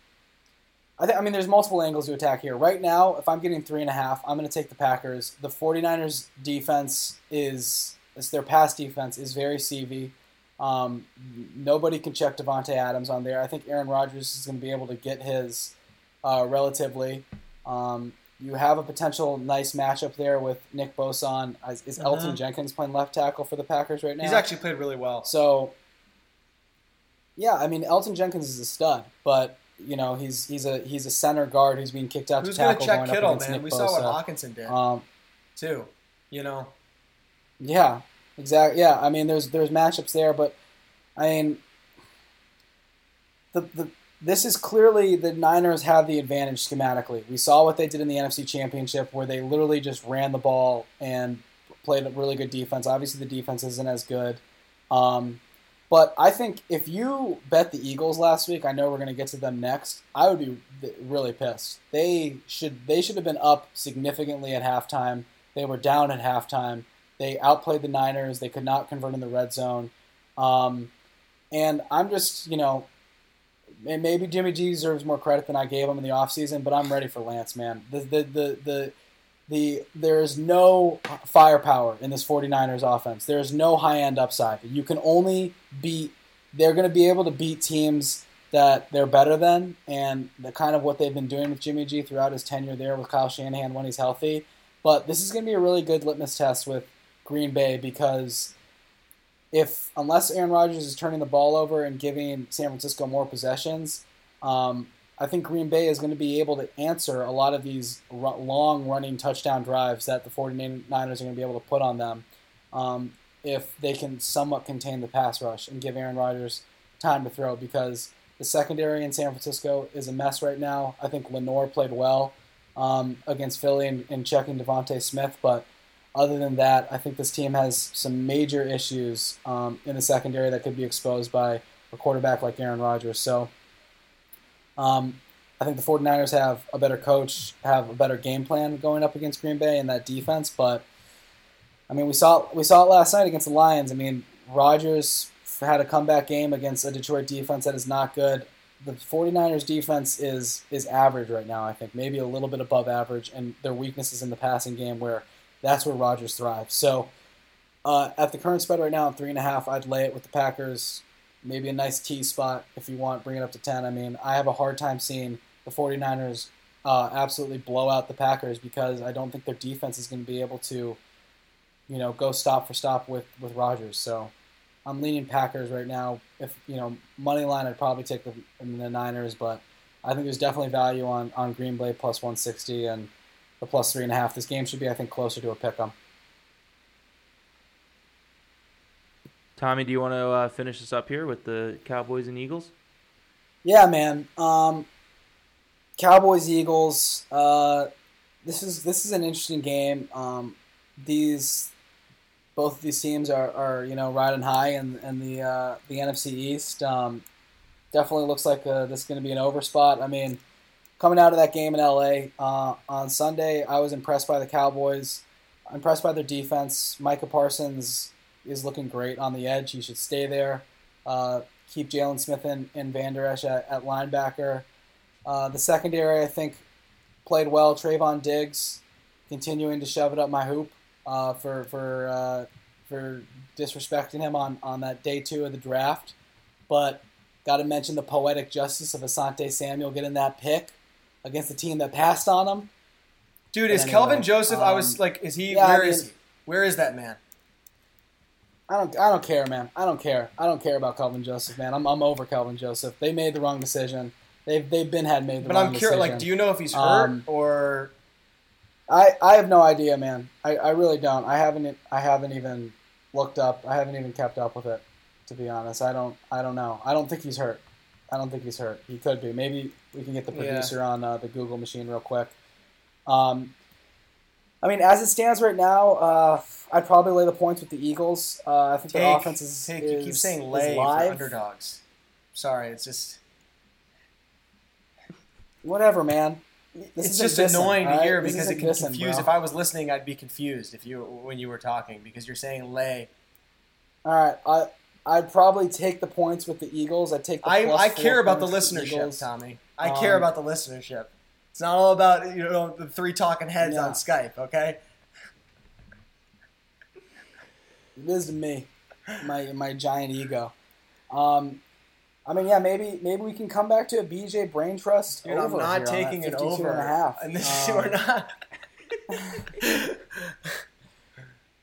I, th- I mean, there's multiple angles to attack here. Right now, if I'm getting three and a half, I'm going to take the Packers. The 49ers defense is, is their pass defense is very CV. Um, nobody can check Davante Adams on there. I think Aaron Rodgers is going to be able to get his uh, relatively. Um, you have a potential nice matchup there with Nick Bosa. Is, is Elgton Mhm. Jenkins playing left tackle for the Packers right now? He's actually played really well. so. Yeah, I mean Elgton Jenkins is a stud, but you know he's he's a he's a center guard who's being kicked out Who's to tackle check going up Kittle, against man? Nick We saw what Bosa. Hockenson did Um, too. You know, Yeah, exactly. Yeah, I mean, there's there's matchups there, but I mean, the the this is clearly the Niners have the advantage schematically. We saw what they did in the NFC Championship, where they literally just ran the ball and played a really good defense. Obviously, the defense isn't as good. Um, but I think if you bet the Eagles last week, I know we're going to get to them next. I would be really pissed. They should they should have been up significantly at halftime. They were down at halftime. They outplayed the Niners. They could not convert in the red zone. Um, and I'm just, you know, and maybe Jimmy G deserves more credit than I gave him in the offseason, but I'm ready for Lance, man. The, the, the, the, the, there is no firepower in this 49ers offense. There is no high end upside. You can only beat, they're going to be able to beat teams that they're better than, and the kind of what they've been doing with Jimmy G throughout his tenure there with Kyle Shanahan when he's healthy. But this is going to be a really good litmus test with Green Bay because if unless Aaron Rodgers is turning the ball over and giving San Francisco more possessions, um, I think Green Bay is going to be able to answer a lot of these ru- long running touchdown drives that the 49ers are going to be able to put on them um, if they can somewhat contain the pass rush and give Aaron Rodgers time to throw because the secondary in San Francisco is a mess right now. I think Lenoir played well um, against Philly and, in checking DeVonta Smith, but other than that, I think this team has some major issues um, in the secondary that could be exposed by a quarterback like Aaron Rodgers. So um, I think the 49ers have a better coach, have a better game plan going up against Green Bay and that defense. But I mean, we saw we saw it last night against the Lions. I mean, Rodgers had a comeback game against a Detroit defense that is not good. The 49ers defense is is average right now, I think, maybe a little bit above average, and their weakness is in the passing game where that's where Rodgers thrives. So uh, at the current spread right now, three and a half, I'd lay it with the Packers. Maybe a nice T spot if you want, bring it up to 10. I mean, I have a hard time seeing the 49ers uh, absolutely blow out the Packers because I don't think their defense is going to be able to, you know, go stop for stop with, with Rodgers. So I'm leaning Packers right now. If you know money line, I'd probably take the, the Niners, but I think there's definitely value on on Green Bay plus 160 and the plus three and a half. This game should be, I think, closer to a pick 'em. Tommy, do you want to uh, finish this up here with the Cowboys and Eagles? Yeah, man. Um, Cowboys Eagles. Uh, this is this is an interesting game. Um, these both of these teams are, are you know riding high in, in the uh, the NFC East. Um, definitely looks like uh, this is going to be an over spot. I mean, coming out of that game in LA uh, on Sunday, I was impressed by the Cowboys. Impressed by their defense. Micah Parsons is looking great on the edge. He should stay there. Uh, keep Jaylon Smith and, and Vander Esch at, at linebacker. Uh, the secondary, I think, played well. Trevon Diggs continuing to shove it up my hoop uh, for for uh, for disrespecting him on, on that day two of the draft. But got to mention the poetic justice of Asante Samuel getting that pick against the team that passed on him. Dude, is anyway, Kelvin Joseph? I was um, like, is he? yeah, I where is mean- he? Where is that man? I don't I don't care, man. I don't care. I don't care about Kelvin Joseph, man. I'm, I'm over Kelvin Joseph. They made the wrong decision. They've they've been had made the But wrong I'm decision. curious. Like, do you know if he's hurt Um, or? I, I have no idea, man. I, I really don't. I haven't I haven't even looked up. I haven't even kept up with it, to be honest. I don't I don't know. I don't think he's hurt. I don't think he's hurt. He could be. Maybe we can get the Yeah. producer on uh, the Google machine real quick. Um, I mean, as it stands right now, uh, I'd probably lay the points with the Eagles. Uh, I think their offense is, take, is you keep saying lay underdogs. Sorry, it's just Whatever, man. This it's just dissing, annoying to hear This because it can dissing, confuse. bro. If I was listening, I'd be confused if you when you were talking because you're saying lay. All right, I I'd probably take the points with the Eagles. I'd take the I, I care about the listenership, Eagles. Tommy. I care Um, about the listenership. It's not all about you know the three talking heads Yeah. on Skype. Okay. It is to me, my my giant ego. Um, I mean, yeah, maybe maybe we can come back to a BJ Brain Trust Dude, over I'm not taking it over. and a half. And this, Um, we're not.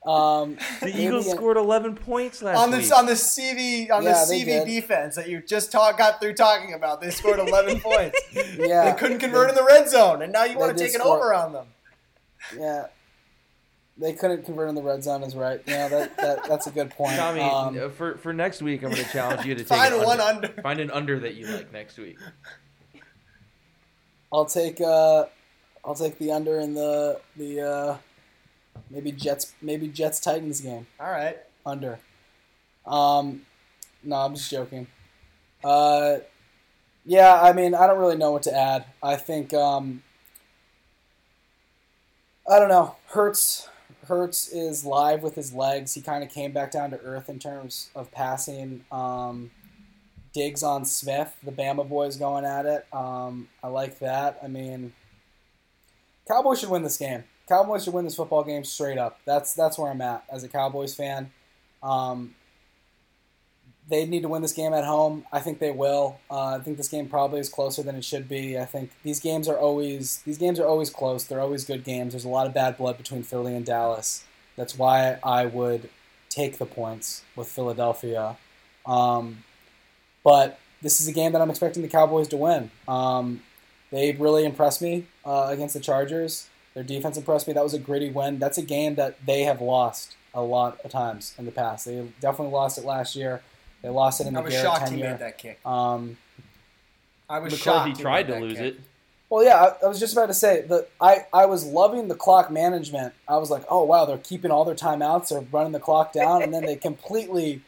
Um, The Eagles scored 11 points last on week. on the CV on Yeah, the CV defense that you just talk, got through talking about. They scored 11 points. Yeah, they couldn't convert in the red zone, and now you want to take an score. over on them. Yeah, they couldn't convert in the red zone. Is right. Yeah, that, that that's a good point. Tommy, Um, uh, for for next week, I'm going to challenge you to take Find an one under. under. Find an under that you like next week. I'll take uh, I'll take the under in the the uh, maybe Jets maybe Jets Titans game. All right. under. Um, no, I'm just joking. Uh, yeah, I mean, I don't really know what to add. I think, um, I don't know. Hurts, Hurts is live with his legs. He kind of came back down to earth in terms of passing. Um, Diggs on Smith. The Bama boys going at it. Um, I like that. I mean, Cowboys should win this game. Cowboys should win this football game straight up. That's that's where I'm at as a Cowboys fan. Um, they need to win this game at home. I think they will. Uh, I think this game probably is closer than it should be. I think these games are always these games are always close. They're always good games. There's a lot of bad blood between Philly and Dallas. That's why I would take the points with Philadelphia. Um, but this is a game that I'm expecting the Cowboys to win. Um, they really impressed me uh, against the Chargers. Their defense impressed me. That was a gritty win. That's a game that they have lost a lot of times in the past. They definitely lost it last year. They lost it in the game. I was Garrett shocked tenure. he made that kick. Um, I was McCarthy shocked. he tried to lose kick. it. well, yeah, I, I was just about to say that I, I was loving the clock management. I was like, oh wow, they're keeping all their timeouts, they're running the clock down, and then they completely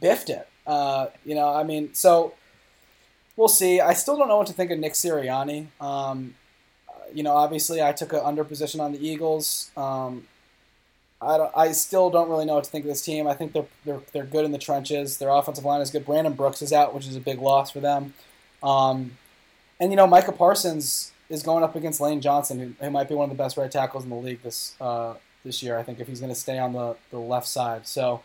biffed it. Uh, you know, I mean, so we'll see. I still don't know what to think of Nick Sirianni. Um, you know, obviously, I took an under position on the Eagles. Um, I, don't, I still don't really know what to think of this team. I think they're, they're they're good in the trenches. Their offensive line is good. Brandon Brooks is out, which is a big loss for them. Um, and you know, Micah Parsons is going up against Lane Johnson, who, who might be one of the best right tackles in the league this uh, this year. I think if he's going to stay on the, the left side, so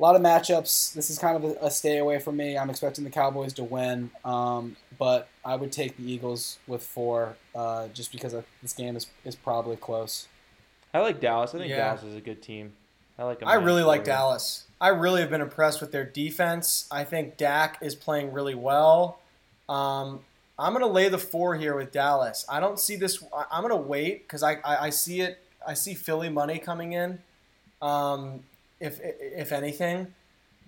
a lot of matchups. This is kind of a, a stay away from me. I'm expecting the Cowboys to win, um, but I would take the Eagles with four, uh, just because of, this game is, is probably close. I like Dallas. I think Yeah. Dallas is a good team. I like. I really like you. Dallas. I really have been impressed with their defense. I think Dak is playing really well. Um, I'm going to lay the four here with Dallas. I don't see this. I- I'm going to wait because I, I, I see it. I see Philly money coming in, um, if if anything.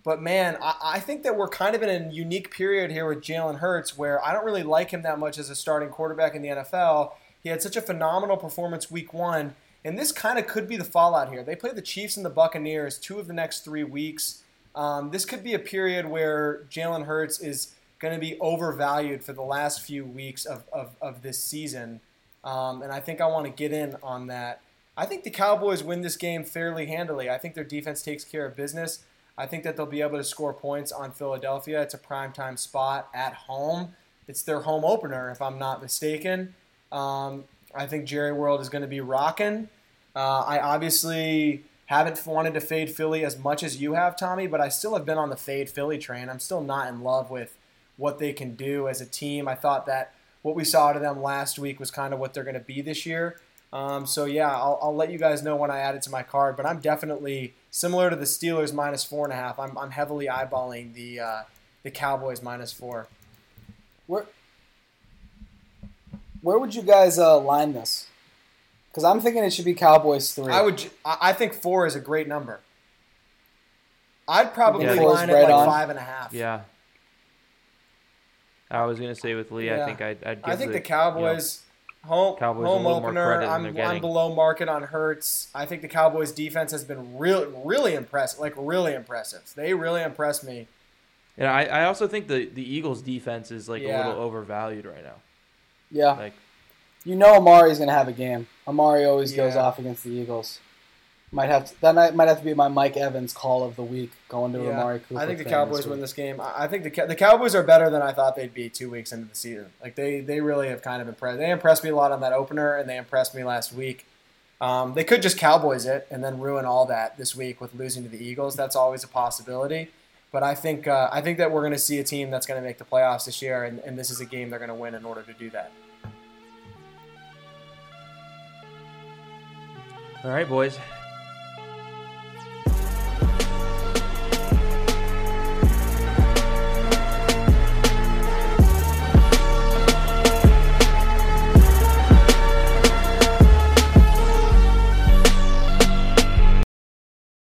But man, I, I think that we're kind of in a unique period here with Jalen Hurts, where I don't really like him that much as a starting quarterback in the NFL. He had such a phenomenal performance week one, and this kind of could be the fallout here. They play the Chiefs and the Buccaneers two of the next three weeks. Um, this could be a period where Jalen Hurts is going to be overvalued for the last few weeks of, of, of this season. Um, and I think I want to get in on that. I think the Cowboys win this game fairly handily. I think their defense takes care of business. I think that they'll be able to score points on Philadelphia. It's a primetime spot at home. It's their home opener, if I'm not mistaken. Um, I think Jerry World is going to be rocking. Uh, I obviously haven't wanted to fade Philly as much as you have, Tommy, but I still have been on the fade Philly train. I'm still not in love with what they can do as a team. I thought that what we saw to them last week was kind of what they're going to be this year. Um, so yeah, I'll, I'll let you guys know when I add it to my card. But I'm definitely similar to the Steelers minus four and a half. I'm, I'm heavily eyeballing the uh, the Cowboys minus four. Where where would you guys uh, line this? Because I'm thinking it should be Cowboys three. I would. I think four is a great number. I'd probably Yeah. Line it right like on. five and a half. Yeah. I was gonna say with Lee, I think I'd. I'd give I think the, the Cowboys home Cowboys a home little more opener. credit I'm, they're I'm below market on Hurts. I think the Cowboys defense has been really really impressive. Like really impressive. They really impressed me. And I, I also think the the Eagles defense is like Yeah. a little overvalued right now. yeah, Like you know Amari's gonna have a game. Amari always goes off against the Eagles. Might have to, that might, might have to be my Mike Evans call of the week going to Yeah. Amari Cooper. I think the Cowboys this win this game. I I think the the Cowboys are better than I thought they'd be two weeks into the season. Like they they really have kind of impressed. They impressed me a lot on that opener, and they impressed me last week. Um, they could just Cowboys it and then ruin all that this week with losing to the Eagles. That's always a possibility. But I think uh, I think that we're going to see a team that's going to make the playoffs this year, and, and this is a game they're going to win in order to do that. All right, boys.